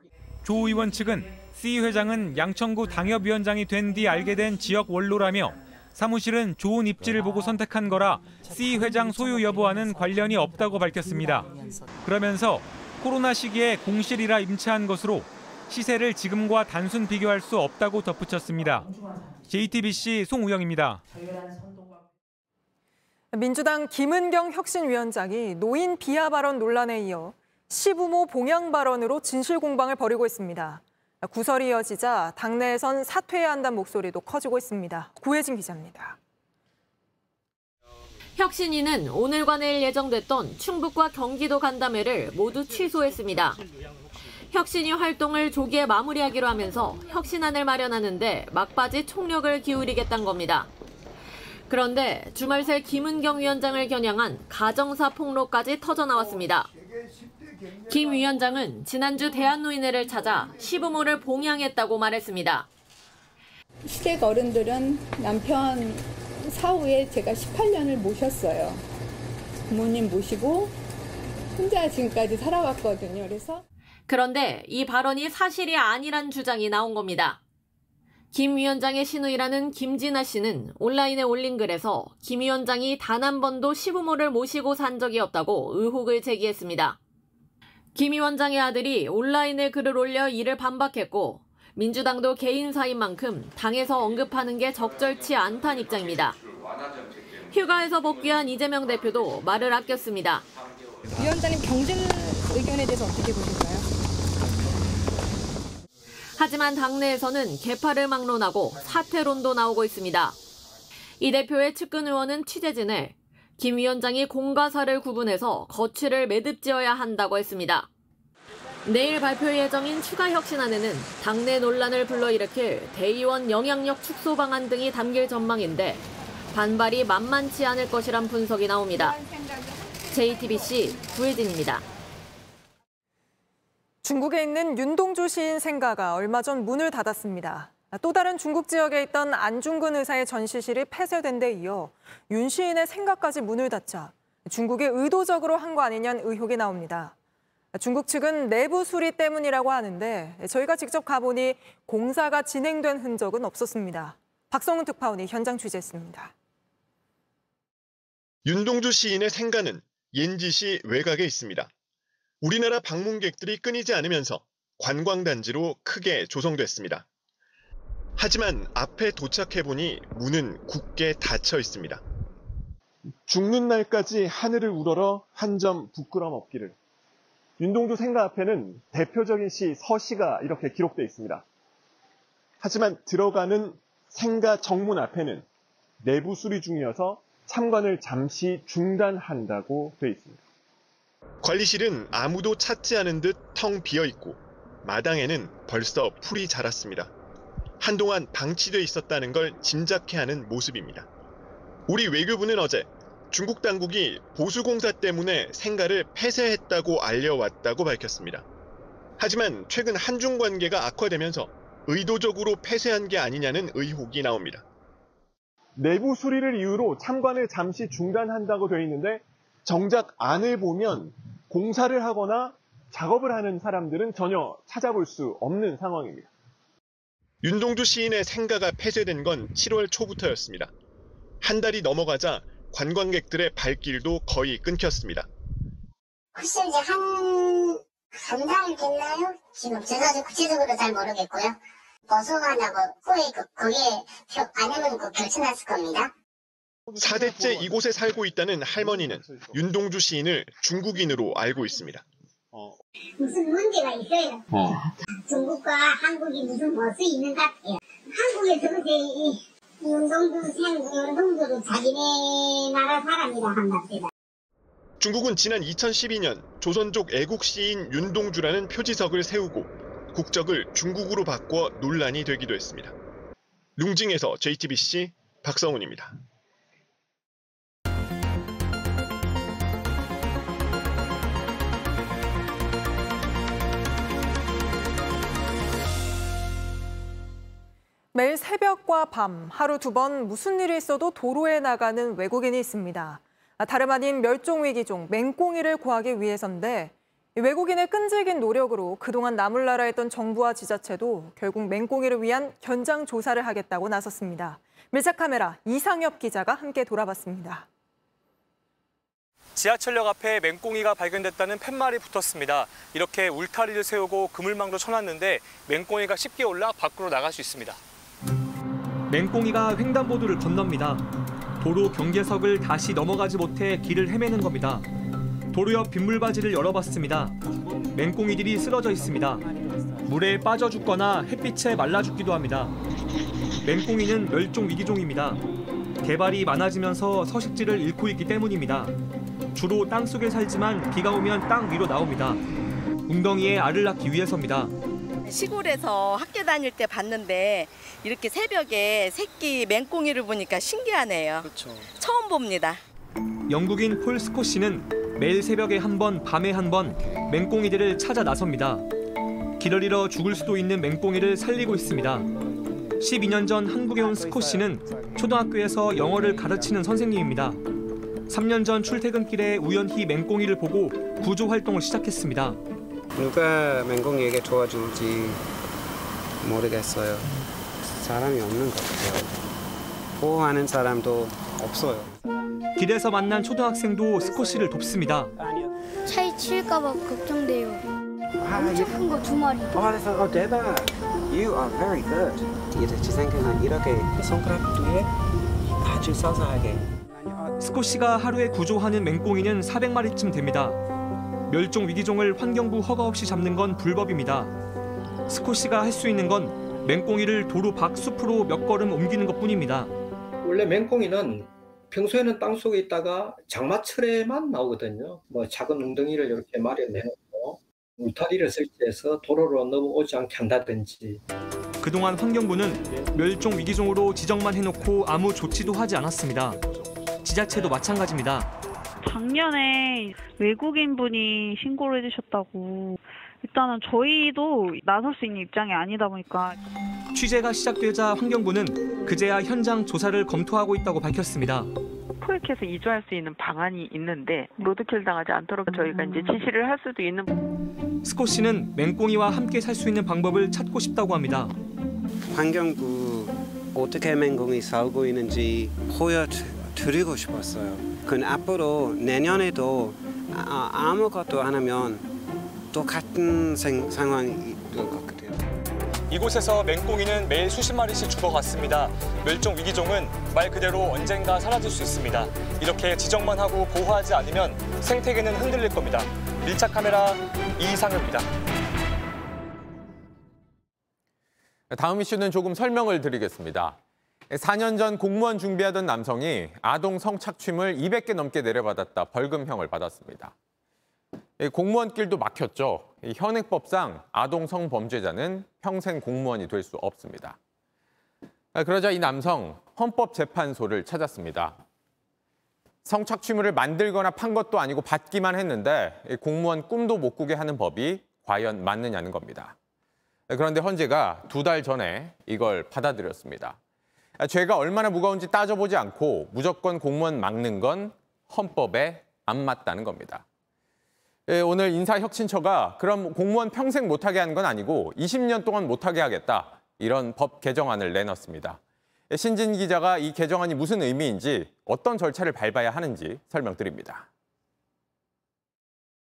조 의원 측은 C 회장은 양천구 당협위원장이 된 뒤 알게 된 지역 원로라며 사무실은 좋은 입지를 보고 선택한 거라 C 회장 소유 여부와는 관련이 없다고 밝혔습니다. 그러면서 코로나 시기에 공실이라 임차한 것으로 시세를 지금과 단순 비교할 수 없다고 덧붙였습니다. JTBC 송우영입니다. 민주당 김은경 혁신위원장이 노인 비하 발언 논란에 이어 시부모 봉양 발언으로 진실 공방을 벌이고 있습니다. 구설이 이어지자 당내에선 사퇴해야 한다는 목소리도 커지고 있습니다. 구혜진 기자입니다. 혁신위는 오늘과 내일 예정됐던 충북과 경기도 간담회를 모두 취소했습니다. 혁신위 활동을 조기에 마무리하기로 하면서 혁신안을 마련하는데 막바지 총력을 기울이겠다는 겁니다. 그런데 주말 새 김은경 위원장을 겨냥한 가정사 폭로까지 터져나왔습니다. 김 위원장은 지난주 대한노인회를 찾아 시부모를 봉양했다고 말했습니다. 시댁 어른들은 남편 사후에 제가 18년을 모셨어요. 부모님 모시고 혼자 지금까지 살아왔거든요. 그래서 그런데 이 발언이 사실이 아니란 주장이 나온 겁니다. 김 위원장의 시누이라는 김진아 씨는 온라인에 올린 글에서 김 위원장이 단 한 번도 시부모를 모시고 산 적이 없다고 의혹을 제기했습니다. 김 위원장의 아들이 온라인에 글을 올려 이를 반박했고 민주당도 개인 사인 만큼 당에서 언급하는 게 적절치 않다는 입장입니다. 휴가에서 복귀한 이재명 대표도 말을 아꼈습니다. 위원장님 경질 의견에 대해서 어떻게 보실까요? 하지만 당내에서는 개파를 막론하고 사퇴론도 나오고 있습니다. 이 대표의 측근 의원은 취재진을 김 위원장이 공과사를 구분해서 거취를 매듭지어야 한다고 했습니다. 내일 발표 예정인 추가 혁신안에는 당내 논란을 불러일으킬 대의원 영향력 축소 방안 등이 담길 전망인데 반발이 만만치 않을 것이란 분석이 나옵니다. JTBC 구혜진입니다. 중국에 있는 윤동주 시인 생가가 얼마 전 문을 닫았습니다. 또 다른 중국 지역에 있던 안중근 의사의 전시실이 폐쇄된 데 이어 윤 시인의 생가까지 문을 닫자 중국이 의도적으로 한 거 아니냐는 의혹이 나옵니다. 중국 측은 내부 수리 때문이라고 하는데 저희가 직접 가보니 공사가 진행된 흔적은 없었습니다. 박성훈 특파원이 현장 취재했습니다. 윤동주 시인의 생가는 옌지시 외곽에 있습니다. 우리나라 방문객들이 끊이지 않으면서 관광단지로 크게 조성됐습니다. 하지만 앞에 도착해보니 문은 굳게 닫혀 있습니다. 죽는 날까지 하늘을 우러러 한 점 부끄럼 없기를. 윤동주 생가 앞에는 대표적인 시 서시가 이렇게 기록되어 있습니다. 하지만 들어가는 생가 정문 앞에는 내부 수리 중이어서 참관을 잠시 중단한다고 되어 있습니다. 관리실은 아무도 찾지 않은 듯 텅 비어 있고 마당에는 벌써 풀이 자랐습니다. 한동안 방치돼 있었다는 걸 짐작케 하는 모습입니다. 우리 외교부는 어제 중국 당국이 보수공사 때문에 생가를 폐쇄했다고 알려왔다고 밝혔습니다. 하지만 최근 한중 관계가 악화되면서 의도적으로 폐쇄한 게 아니냐는 의혹이 나옵니다. 내부 수리를 이유로 참관을 잠시 중단한다고 되어 있는데 정작 안을 보면 공사를 하거나 작업을 하는 사람들은 전혀 찾아볼 수 없는 상황입니다. 윤동주 시인의 생가가 폐쇄된 건 7월 초부터였습니다. 한 달이 넘어가자 관광객들의 발길도 거의 끊겼습니다. 글쎄 이제 한, 한달 됐나요? 지금 제가 구체적으로 잘 모르겠고요. 벗어가냐고 후에 그, 거기에 안에는 그 결정났을 겁니다. 4대째 이곳에 살고 있다는 할머니는 윤동주 시인을 중국인으로 알고 있습니다. 무슨 문제가 있어요. 어. 중국과 한국이 무슨 멋이 있는 것 같아요. 한국에서 그제 이 윤동주 생, 윤동주도 자기네 나라 사람이라 한답니다. 중국은 지난 2012년 조선족 애국 시인 윤동주라는 표지석을 세우고 국적을 중국으로 바꿔 논란이 되기도 했습니다. 룽징에서 JTBC 박성훈입니다. 매일 새벽과 밤 하루 두 번 무슨 일이 있어도 도로에 나가는 외국인이 있습니다. 다름 아닌 멸종위기종 맹꽁이를 구하기 위해서인데 외국인의 끈질긴 노력으로 그동안 나몰라라 했던 정부와 지자체도 결국 맹꽁이를 위한 현장 조사를 하겠다고 나섰습니다. 밀착 카메라 이상엽 기자가 함께 돌아봤습니다. 지하철역 앞에 맹꽁이가 발견됐다는 팻말이 붙었습니다. 이렇게 울타리를 세우고 그물망도 쳐놨는데 맹꽁이가 쉽게 올라 밖으로 나갈 수 있습니다. 맹꽁이가 횡단보도를 건넙니다. 도로 경계석을 다시 넘어가지 못해 길을 헤매는 겁니다. 도로 옆 빗물바지를 열어봤습니다. 맹꽁이들이 쓰러져 있습니다. 물에 빠져 죽거나 햇빛에 말라 죽기도 합니다. 맹꽁이는 멸종 위기종입니다. 개발이 많아지면서 서식지를 잃고 있기 때문입니다. 주로 땅 속에 살지만 비가 오면 땅 위로 나옵니다. 웅덩이에 알을 낳기 위해서입니다. 시골에서 학교 다닐 때 봤는데 이렇게 새벽에 새끼 맹꽁이를 보니까 신기하네요. 그렇죠. 처음 봅니다. 영국인 폴 스코시는 매일 새벽에 한 번, 밤에 한 번 맹꽁이들을 찾아 나섭니다. 길을 잃어 죽을 수도 있는 맹꽁이를 살리고 있습니다. 12년 전 한국에 온 스코시는 초등학교에서 영어를 가르치는 선생님입니다. 3년 전 출퇴근길에 우연히 맹꽁이를 보고 구조 활동을 시작했습니다. 누가 맹꽁이에게 도와줄지 모르겠어요. 사람이 없는 것 같아요. 보호하는 사람도 없어요. 길에서 만난 초등학생도 스코시를 돕습니다. 차에 치일까봐 걱정돼요. 엄청 큰 거 두 마리. 어, 대박! You are very good. 이제 제 생각은 이렇게 손가락 뒤에 아주 서서 하게. 스코시가 하루에 구조하는 맹꽁이는 400마리쯤 됩니다. 멸종 위기종을 환경부 허가 없이 잡는 건 불법입니다. 스코시가 할 수 있는 건 맹꽁이를 도로 밖 숲으로 몇 걸음 옮기는 것뿐입니다. 원래 맹꽁이는 평소에는 땅 속에 있다가 장마철에만 나오거든요. 뭐 작은 웅덩이를 이렇게 마련해놓고 울타리를 설치해서 도로로 넘어오지 않게 한다든지 그동안 환경부는 멸종 위기종으로 지정만 해놓고 아무 조치도 하지 않았습니다. 지자체도 마찬가지입니다. 작년에 외국인 분이 신고를 해주셨다고 일단은 저희도 나설 수 있는 입장이 아니다 보니까 취재가 시작되자 환경부는 그제야 현장 조사를 검토하고 있다고 밝혔습니다. 포획해서 이주할 수 있는 방안이 있는데 로드킬 당하지 않도록 저희가 이제 지시를 할 수도 있는 스코 씨는 맹꽁이와 함께 살 수 있는 방법을 찾고 싶다고 합니다. 환경부 어떻게 맹꽁이 살고 있는지 보여드리고 싶었어요. 그 앞으로 내년에도 아, 아무것도 안 하면 똑같은 생, 상황이 될 것 같아요. 이곳에서 맹꽁이는 매일 수십 마리씩 죽어갔습니다. 멸종 위기종은 말 그대로 언젠가 사라질 수 있습니다. 이렇게 지정만 하고 보호하지 않으면 생태계는 흔들릴 겁니다. 밀착 카메라 이상엽입니다. 다음 이슈는 조금 설명을 드리겠습니다. 4년 전 공무원 준비하던 남성이 아동 성착취물 200개 넘게 내려받았다 벌금형을 받았습니다. 공무원길도 막혔죠. 현행법상 아동 성범죄자는 평생 공무원이 될 수 없습니다. 그러자 이 남성 헌법재판소를 찾았습니다. 성착취물을 만들거나 판 것도 아니고 받기만 했는데 공무원 꿈도 못 꾸게 하는 법이 과연 맞느냐는 겁니다. 그런데 헌재가 두 달 전에 이걸 받아들였습니다. 죄가 얼마나 무거운지 따져보지 않고 무조건 공무원 막는 건 헌법에 안 맞다는 겁니다. 예, 오늘 인사혁신처가 그럼 공무원 평생 못하게 한건 아니고 20년 동안 못하게 하겠다 이런 법 개정안을 내놨습니다. 예, 신진 기자가 이 개정안이 무슨 의미인지 어떤 절차를 밟아야 하는지 설명드립니다.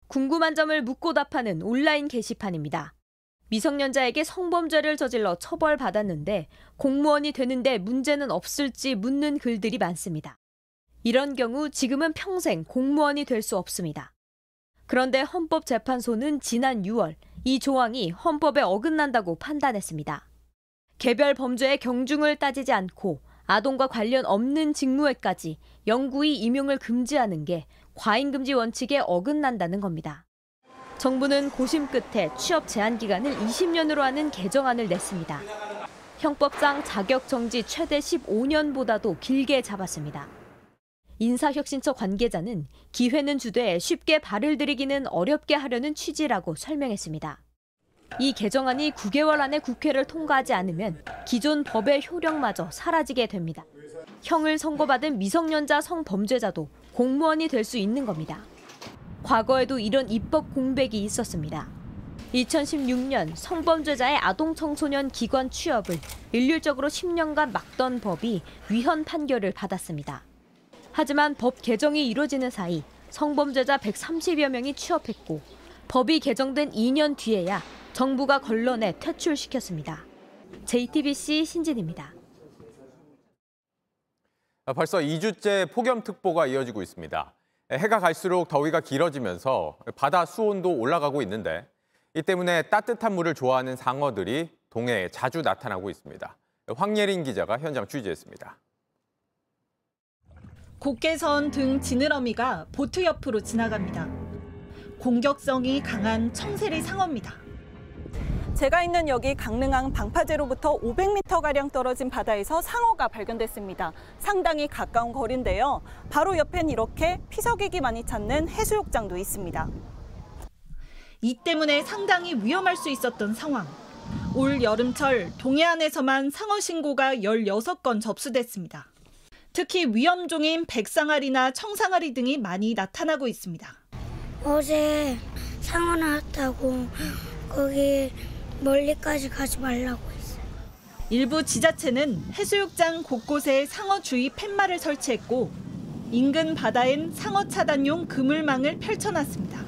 궁금한 점을 묻고 답하는 온라인 게시판입니다. 미성년자에게 성범죄를 저질러 처벌받았는데 공무원이 되는데 문제는 없을지 묻는 글들이 많습니다. 이런 경우 지금은 평생 공무원이 될 수 없습니다. 그런데 헌법재판소는 지난 6월 이 조항이 헌법에 어긋난다고 판단했습니다. 개별 범죄의 경중을 따지지 않고 아동과 관련 없는 직무에까지 영구히 임용을 금지하는 게 과잉금지 원칙에 어긋난다는 겁니다. 정부는 고심 끝에 취업 제한 기간을 20년으로 하는 개정안을 냈습니다. 형법상 자격 정지 최대 15년보다도 길게 잡았습니다. 인사혁신처 관계자는 기회는 주되 쉽게 발을 들이기는 어렵게 하려는 취지라고 설명했습니다. 이 개정안이 9개월 안에 국회를 통과하지 않으면 기존 법의 효력마저 사라지게 됩니다. 형을 선고받은 미성년자 성범죄자도 공무원이 될 수 있는 겁니다. 과거에도 이런 입법 공백이 있었습니다. 2016년 성범죄자의 아동 청소년 기관 취업을 일률적으로 10년간 막던 법이 위헌 판결을 받았습니다. 하지만 법 개정이 이뤄지는 사이 성범죄자 130여 명이 취업했고 법이 개정된 2년 뒤에야 정부가 걸러내 퇴출시켰습니다. JTBC 신진입니다. 벌써 2주째 폭염특보가 이어지고 있습니다. 해가 갈수록 더위가 길어지면서 바다 수온도 올라가고 있는데 이 때문에 따뜻한 물을 좋아하는 상어들이 동해에 자주 나타나고 있습니다. 황예린 기자가 현장 취재했습니다. 곡개선 등 지느러미가 보트 옆으로 지나갑니다. 공격성이 강한 청세리 상어입니다. 제가 있는 여기 강릉항 방파제로부터 500m가량 떨어진 바다에서 상어가 발견됐습니다. 상당히 가까운 거리인데요. 바로 옆엔 이렇게 피서객이 많이 찾는 해수욕장도 있습니다. 이 때문에 상당히 위험할 수 있었던 상황. 올 여름철 동해안에서만 상어 신고가 16건 접수됐습니다. 특히 위험종인 백상아리나 청상아리 등이 많이 나타나고 있습니다. 어제 상어 나왔다고 거기 멀리까지 가지 말라고 했어요. 일부 지자체는 해수욕장 곳곳에 상어 주의 팻말을 설치했고 인근 바다엔 상어 차단용 그물망을 펼쳐놨습니다.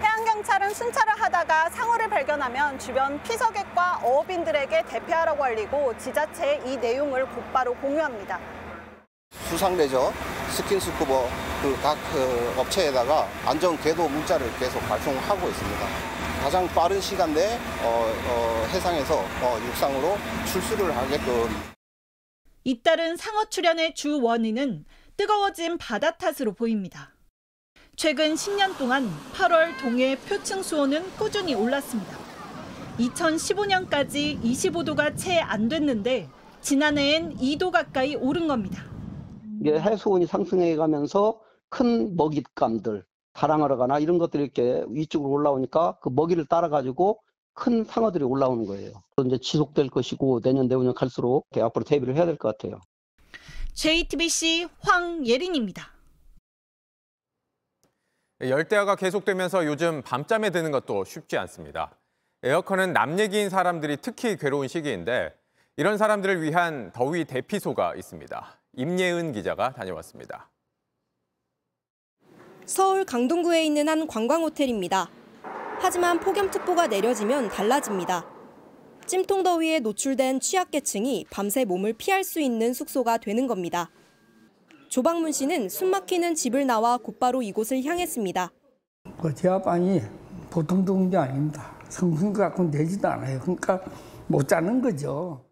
해양경찰은 순찰을 하다가 상어를 발견하면 주변 피서객과 어업인들에게 대피하라고 알리고 지자체에 이 내용을 곧바로 공유합니다. 수상레저, 스킨스쿠버 그 각 그 업체에다가 안전 계도 문자를 계속 발송하고 있습니다. 가장 빠른 시간 내에 어, 어, 해상에서 어, 육상으로 출수를 하게끔. 잇따른 상어 출현의 주 원인은 뜨거워진 바다 탓으로 보입니다. 최근 10년 동안 8월 동해 표층 수온은 꾸준히 올랐습니다. 2015년까지 25도가 채 안 됐는데 지난해엔 2도 가까이 오른 겁니다. 이게 해수온이 상승해 가면서 큰 먹잇감들, 다랑어라거나 이런 것들이 이렇게 위쪽으로 올라오니까 그 먹이를 따라 가지고 큰 상어들이 올라오는 거예요. 또 이제 지속될 것이고 내년 내후년 갈수록 앞으로 대비를 해야 될 것 같아요. JTBC 황예린입니다. 열대야가 계속되면서 요즘 밤잠에 드는 것도 쉽지 않습니다. 에어컨은 남 얘기인 사람들이 특히 괴로운 시기인데 이런 사람들을 위한 더위 대피소가 있습니다. 임예은 기자가 다녀왔습니다. 서울 강동구에 있는 한 관광 호텔입니다. 하지만 폭염특보가 내려지면 달라집니다. 찜통 더위에 노출된 취약계층이 밤새 몸을 피할 수 있는 숙소가 되는 겁니다. 조박문 씨는 숨막히는 집을 나와 곧바로 이곳을 향했습니다. 그 제압방이 보통 게 아닙니다. 성분 갖고는 되지도 않아요. 그러니까 못 자는 거죠.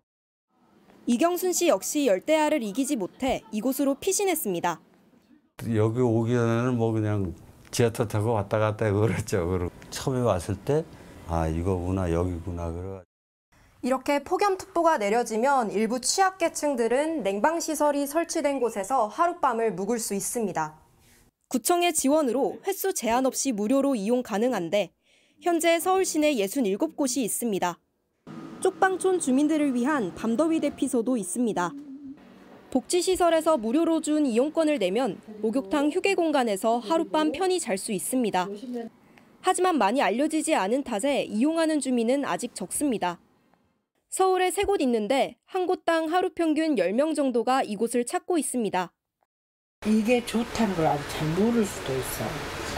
이경순 씨 역시 열대야를 이기지 못해 이곳으로 피신했습니다. 여기 오기 전에는 뭐 그냥 지하철 타고 왔다 갔다 그랬죠. 그리고 처음에 왔을 때 아 이거구나 여기구나 그래. 이렇게 폭염특보가 내려지면 일부 취약계층들은 냉방시설이 설치된 곳에서 하룻밤을 묵을 수 있습니다. 구청의 지원으로 횟수 제한 없이 무료로 이용 가능한데 현재 서울 시내 67곳이 있습니다. 쪽방촌 주민들을 위한 밤더위 대피소도 있습니다. 복지시설에서 무료로 준 이용권을 내면 목욕탕 휴게 공간에서 하룻밤 편히 잘 수 있습니다. 하지만 많이 알려지지 않은 탓에 이용하는 주민은 아직 적습니다. 서울에 세 곳 있는데 한 곳당 하루 평균 10명 정도가 이곳을 찾고 있습니다. 이게 좋다는 걸 아직 잘 모를 수도 있어.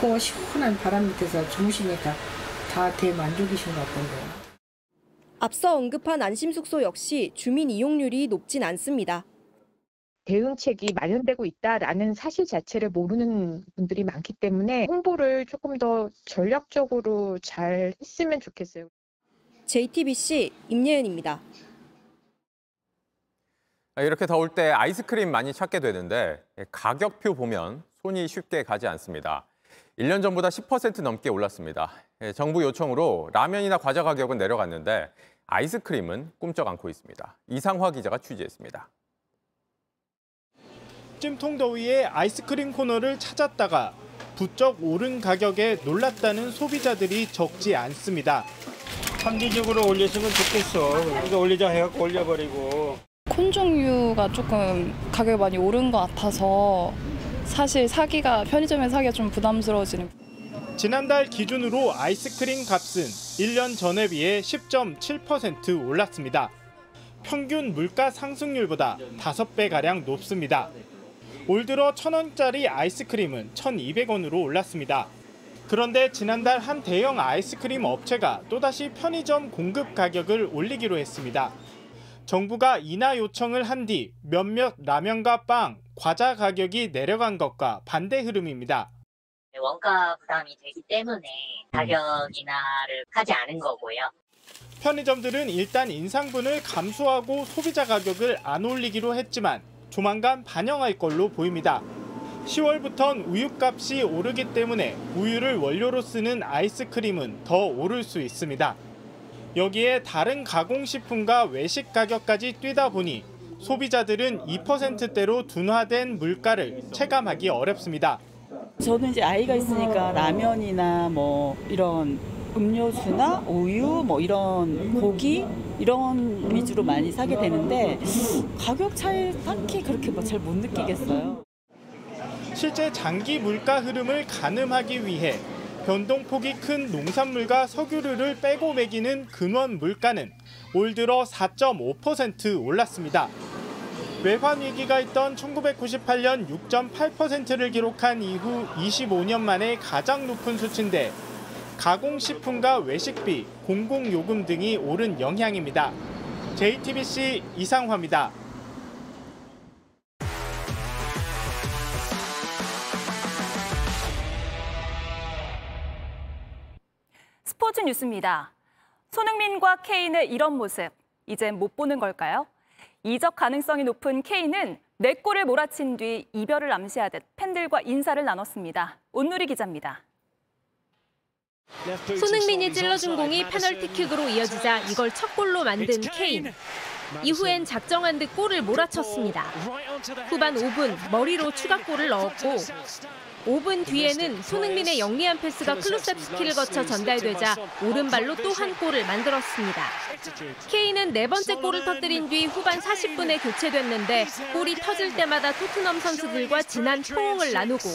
그 시원한 바람 밑에서 주무시니까 다 대만족이신 것 같던데. 앞서 언급한 안심숙소 역시 주민 이용률이 높진 않습니다. 대응책이 마련되고 있다라는 사실 자체를 모르는 분들이 많기 때문에 홍보를 조금 더 전략적으로 잘 했으면 좋겠어요. JTBC 임예은입니다. 이렇게 더울 때 아이스크림 많이 찾게 되는데 가격표 보면 손이 쉽게 가지 않습니다. 1년 전보다 10% 넘게 올랐습니다. 예, 정부 요청으로 라면이나 과자 가격은 내려갔는데 아이스크림은 꿈쩍 않고 있습니다. 이상화 기자가 취재했습니다. 찜통 더위에 아이스크림 코너를 찾았다가 부쩍 오른 가격에 놀랐다는 소비자들이 적지 않습니다. 상대적으로 올렸으면 좋겠어. 그러니까 올리자 해갖고 올려버리고. 콘 종류가 조금 가격이 많이 오른 것 같아서 사실 사기가 편의점에 사기가 좀 부담스러워지는. 지난달 기준으로 아이스크림 값은 1년 전에 비해 10.7% 올랐습니다. 평균 물가 상승률보다 5배가량 높습니다. 올 들어 1,000원짜리 아이스크림은 1,200원으로 올랐습니다. 그런데 지난달 한 대형 아이스크림 업체가 또다시 편의점 공급 가격을 올리기로 했습니다. 정부가 인하 요청을 한 뒤 몇몇 라면과 빵, 과자 가격이 내려간 것과 반대 흐름입니다. 원가 부담이 되기 때문에 가격 인하를 하지 않은 거고요. 편의점들은 일단 인상분을 감수하고 소비자 가격을 안 올리기로 했지만 조만간 반영할 걸로 보입니다. 10월부턴 우유값이 오르기 때문에 우유를 원료로 쓰는 아이스크림은 더 오를 수 있습니다. 여기에 다른 가공식품과 외식 가격까지 뛰다 보니 소비자들은 2%대로 둔화된 물가를 체감하기 어렵습니다. 저는 이제 아이가 있으니까 라면이나 뭐 이런 음료수나 우유 뭐 이런 고기 이런 위주로 많이 사게 되는데 가격 차이 딱히 그렇게 뭐 잘 못 느끼겠어요. 실제 장기 물가 흐름을 가늠하기 위해 변동폭이 큰 농산물과 석유류를 빼고 매기는 근원 물가는 올 들어 4.5% 올랐습니다. 외환 위기가 있던 1998년 6.8%를 기록한 이후 25년 만에 가장 높은 수치인데 가공식품과 외식비, 공공요금 등이 오른 영향입니다. JTBC 이상화입니다. 스포츠 뉴스입니다. 손흥민과 케인의 이런 모습, 이젠 못 보는 걸까요? 이적 가능성이 높은 케인은 네 골을 몰아친 뒤 이별을 암시하듯 팬들과 인사를 나눴습니다. 온누리 기자입니다. 손흥민이 찔러준 공이 페널티킥으로 이어지자 이걸 첫 골로 만든 케인. 이후엔 작정한 듯 골을 몰아쳤습니다. 후반 5분 머리로 추가골을 넣었고 5분 뒤에는 손흥민의 영리한 패스가 클루셉스키를 거쳐 전달되자 오른발로 또 한 골을 만들었습니다. 케인은 네 번째 골을 터뜨린 뒤 후반 40분에 교체됐는데 골이 터질 때마다 토트넘 선수들과 진한 포옹을 나누고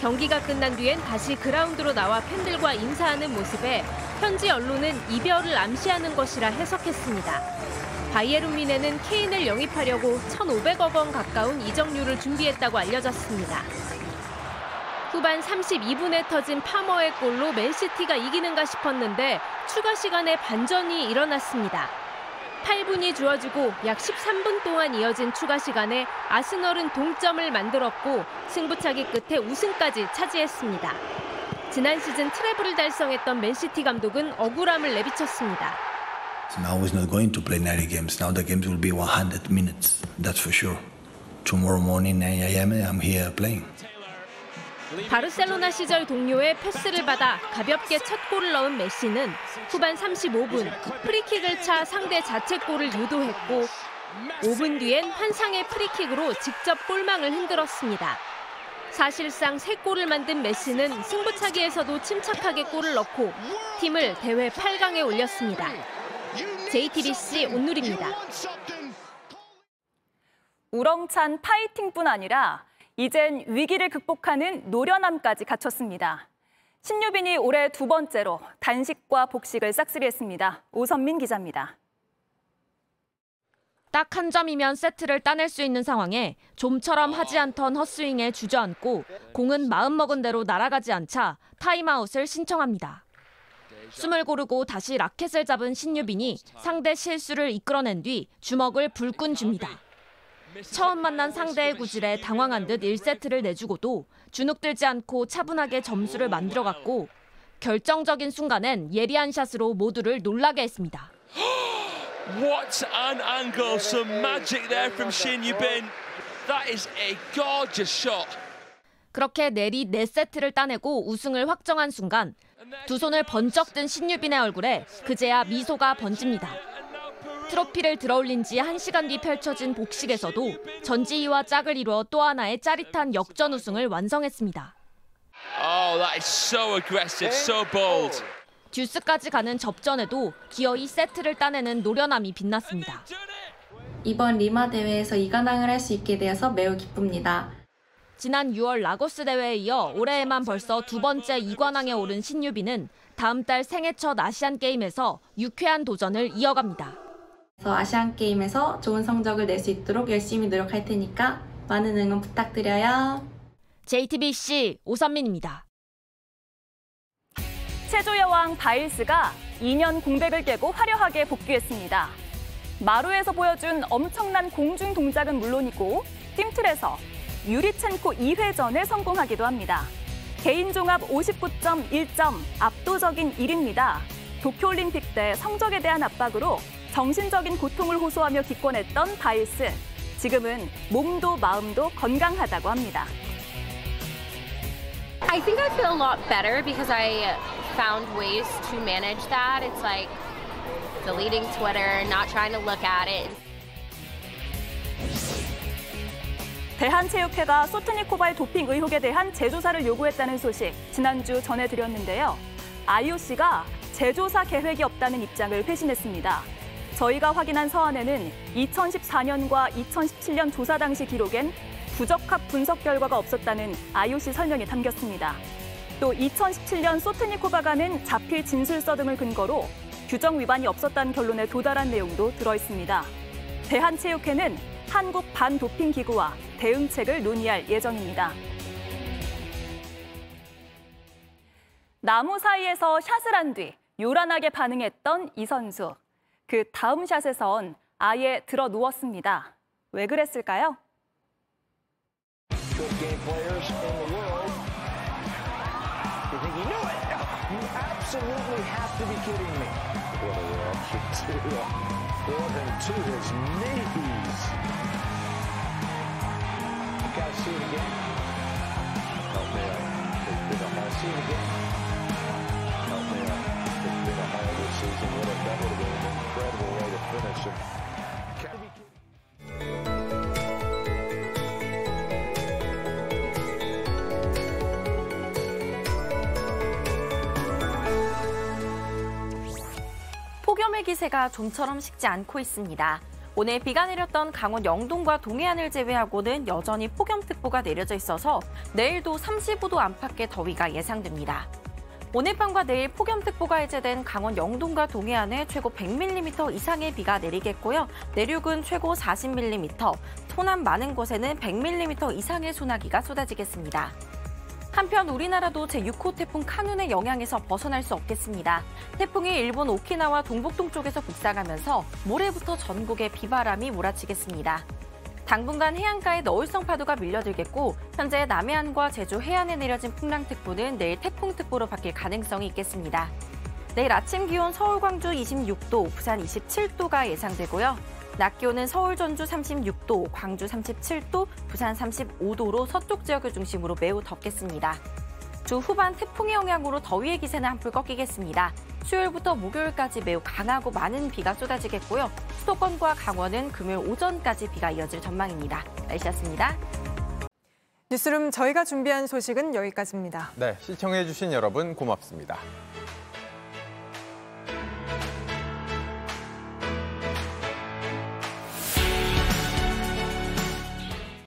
경기가 끝난 뒤엔 다시 그라운드로 나와 팬들과 인사하는 모습에 현지 언론은 이별을 암시하는 것이라 해석했습니다. 바이에른 미네는 케인을 영입하려고 1,500억 원 가까운 이적료를 준비했다고 알려졌습니다. 후반 32분에 터진 파머의 골로 맨시티가 이기는가 싶었는데 추가 시간에 반전이 일어났습니다. 8분이 주어지고 약 13분 동안 이어진 추가 시간에 아스널은 동점을 만들었고 승부차기 끝에 우승까지 차지했습니다. 지난 시즌 트래블을 달성했던 맨시티 감독은 억울함을 내비쳤습니다. Now is not going to play 90 games. Now the games will be 100 minutes. That's for sure. Tomorrow morning 9 a.m. I'm here playing. 바르셀로나 시절 동료의 패스를 받아 가볍게 첫 골을 넣은 메시는 후반 35분 프리킥을 차 상대 자책골을 유도했고 5분 뒤엔 환상의 프리킥으로 직접 골망을 흔들었습니다. 사실상 세 골을 만든 메시는 승부차기에서도 침착하게 골을 넣고 팀을 대회 8강에 올렸습니다. JTBC 온누리입니다. 우렁찬 파이팅뿐 아니라 이젠 위기를 극복하는 노련함까지 갖췄습니다. 신유빈이 올해 두 번째로 단식과 복식을 싹쓸이했습니다. 오선민 기자입니다. 딱 한 점이면 세트를 따낼 수 있는 상황에 좀처럼 하지 않던 헛스윙에 주저앉고 공은 마음먹은 대로 날아가지 않자 타임아웃을 신청합니다. 숨을 고르고 다시 라켓을 잡은 신유빈이 상대 실수를 이끌어낸 뒤 주먹을 불끈 쥡니다. 처음 만난 상대의 구질에 당황한 듯 1세트를 내주고도 주눅들지 않고 차분하게 점수를 만들어갔고 결정적인 순간엔 예리한 샷으로 모두를 놀라게 했습니다. What an angle, some magic there from Shin Yubin. That is a gorgeous shot. 그렇게 내리 4세트를 따내고 우승을 확정한 순간 두 손을 번쩍 든 신유빈의 얼굴에 그제야 미소가 번집니다. 트로피를 들어올린 지 1시간 뒤 펼쳐진 복식에서도 전지희와 짝을 이루어 또 하나의 짜릿한 역전 우승을 완성했습니다. Oh, that is so aggressive, so bold. 듀스까지 가는 접전에도 기어이 세트를 따내는 노련함이 빛났습니다. 이번 리마 대회에서 이관왕을 할 수 있게 되어서 매우 기쁩니다. 지난 6월 라고스 대회에 이어 올해에만 벌써 두 번째 이관왕에 오른 신유빈은 다음 달 생애 첫 아시안 게임에서 유쾌한 도전을 이어갑니다. 아시안 게임에서 좋은 성적을 낼 수 있도록 열심히 노력할 테니까 많은 응원 부탁드려요. JTBC 오선민입니다. 체조 여왕 바일스가 2년 공백을 깨고 화려하게 복귀했습니다. 마루에서 보여준 엄청난 공중 동작은 물론이고 팀틀에서 유리첸코 2회전에 성공하기도 합니다. 개인 종합 59.1점 압도적인 1위입니다. 도쿄올림픽 때 성적에 대한 압박으로 정신적인 고통을 호소하며 기권했던 바일스. 지금은 몸도 마음도 건강하다고 합니다. I think I feel a lot better because I found ways to manage that. It's like deleting Twitter, not trying to look at it. 대한체육회가 소트니코바의 도핑 의혹에 대한 재조사를 요구했다는 소식 지난주 전해드렸는데요. IOC가 재조사 계획이 없다는 입장을 회신했습니다. 저희가 확인한 서한에는 2014년과 2017년 조사 당시 기록엔 부적합 분석 결과가 없었다는 IOC 설명이 담겼습니다. 또 2017년 소트니코바가는 자필 진술서 등을 근거로 규정 위반이 없었다는 결론에 도달한 내용도 들어 있습니다. 대한체육회는 한국 반도핑 기구와 대응책을 논의할 예정입니다. 나무 사이에서 샷을 한 뒤 요란하게 반응했던 이 선수. 그 다음 샷에선 아예 들어 누웠습니다. 왜 그랬을까요? 기세가 좀처럼 식지 않고 있습니다. 오늘 비가 내렸던 강원 영동과 동해안을 제외하고는 여전히 폭염특보가 내려져 있어서 내일도 35도 안팎의 더위가 예상됩니다. 오늘 밤과 내일 폭염특보가 해제된 강원 영동과 동해안에 최고 100mm 이상의 비가 내리겠고요. 내륙은 최고 40mm, 소남 많은 곳에는 100mm 이상의 소나기가 쏟아지겠습니다. 한편 우리나라도 제6호 태풍 카눈의 영향에서 벗어날 수 없겠습니다. 태풍이 일본 오키나와 동북동쪽에서 북상하면서 모레부터 전국에 비바람이 몰아치겠습니다. 당분간 해안가에 너울성 파도가 밀려들겠고 현재 남해안과 제주 해안에 내려진 풍랑특보는 내일 태풍특보로 바뀔 가능성이 있겠습니다. 내일 아침 기온 서울 광주 26도, 부산 27도가 예상되고요. 낮 기온은 서울 전주 36도, 광주 37도, 부산 35도로 서쪽 지역을 중심으로 매우 덥겠습니다. 주 후반 태풍의 영향으로 더위의 기세는 한풀 꺾이겠습니다. 수요일부터 목요일까지 매우 강하고 많은 비가 쏟아지겠고요. 수도권과 강원은 금요일 오전까지 비가 이어질 전망입니다. 날씨였습니다. 뉴스룸 저희가 준비한 소식은 여기까지입니다. 네, 시청해주신 여러분 고맙습니다.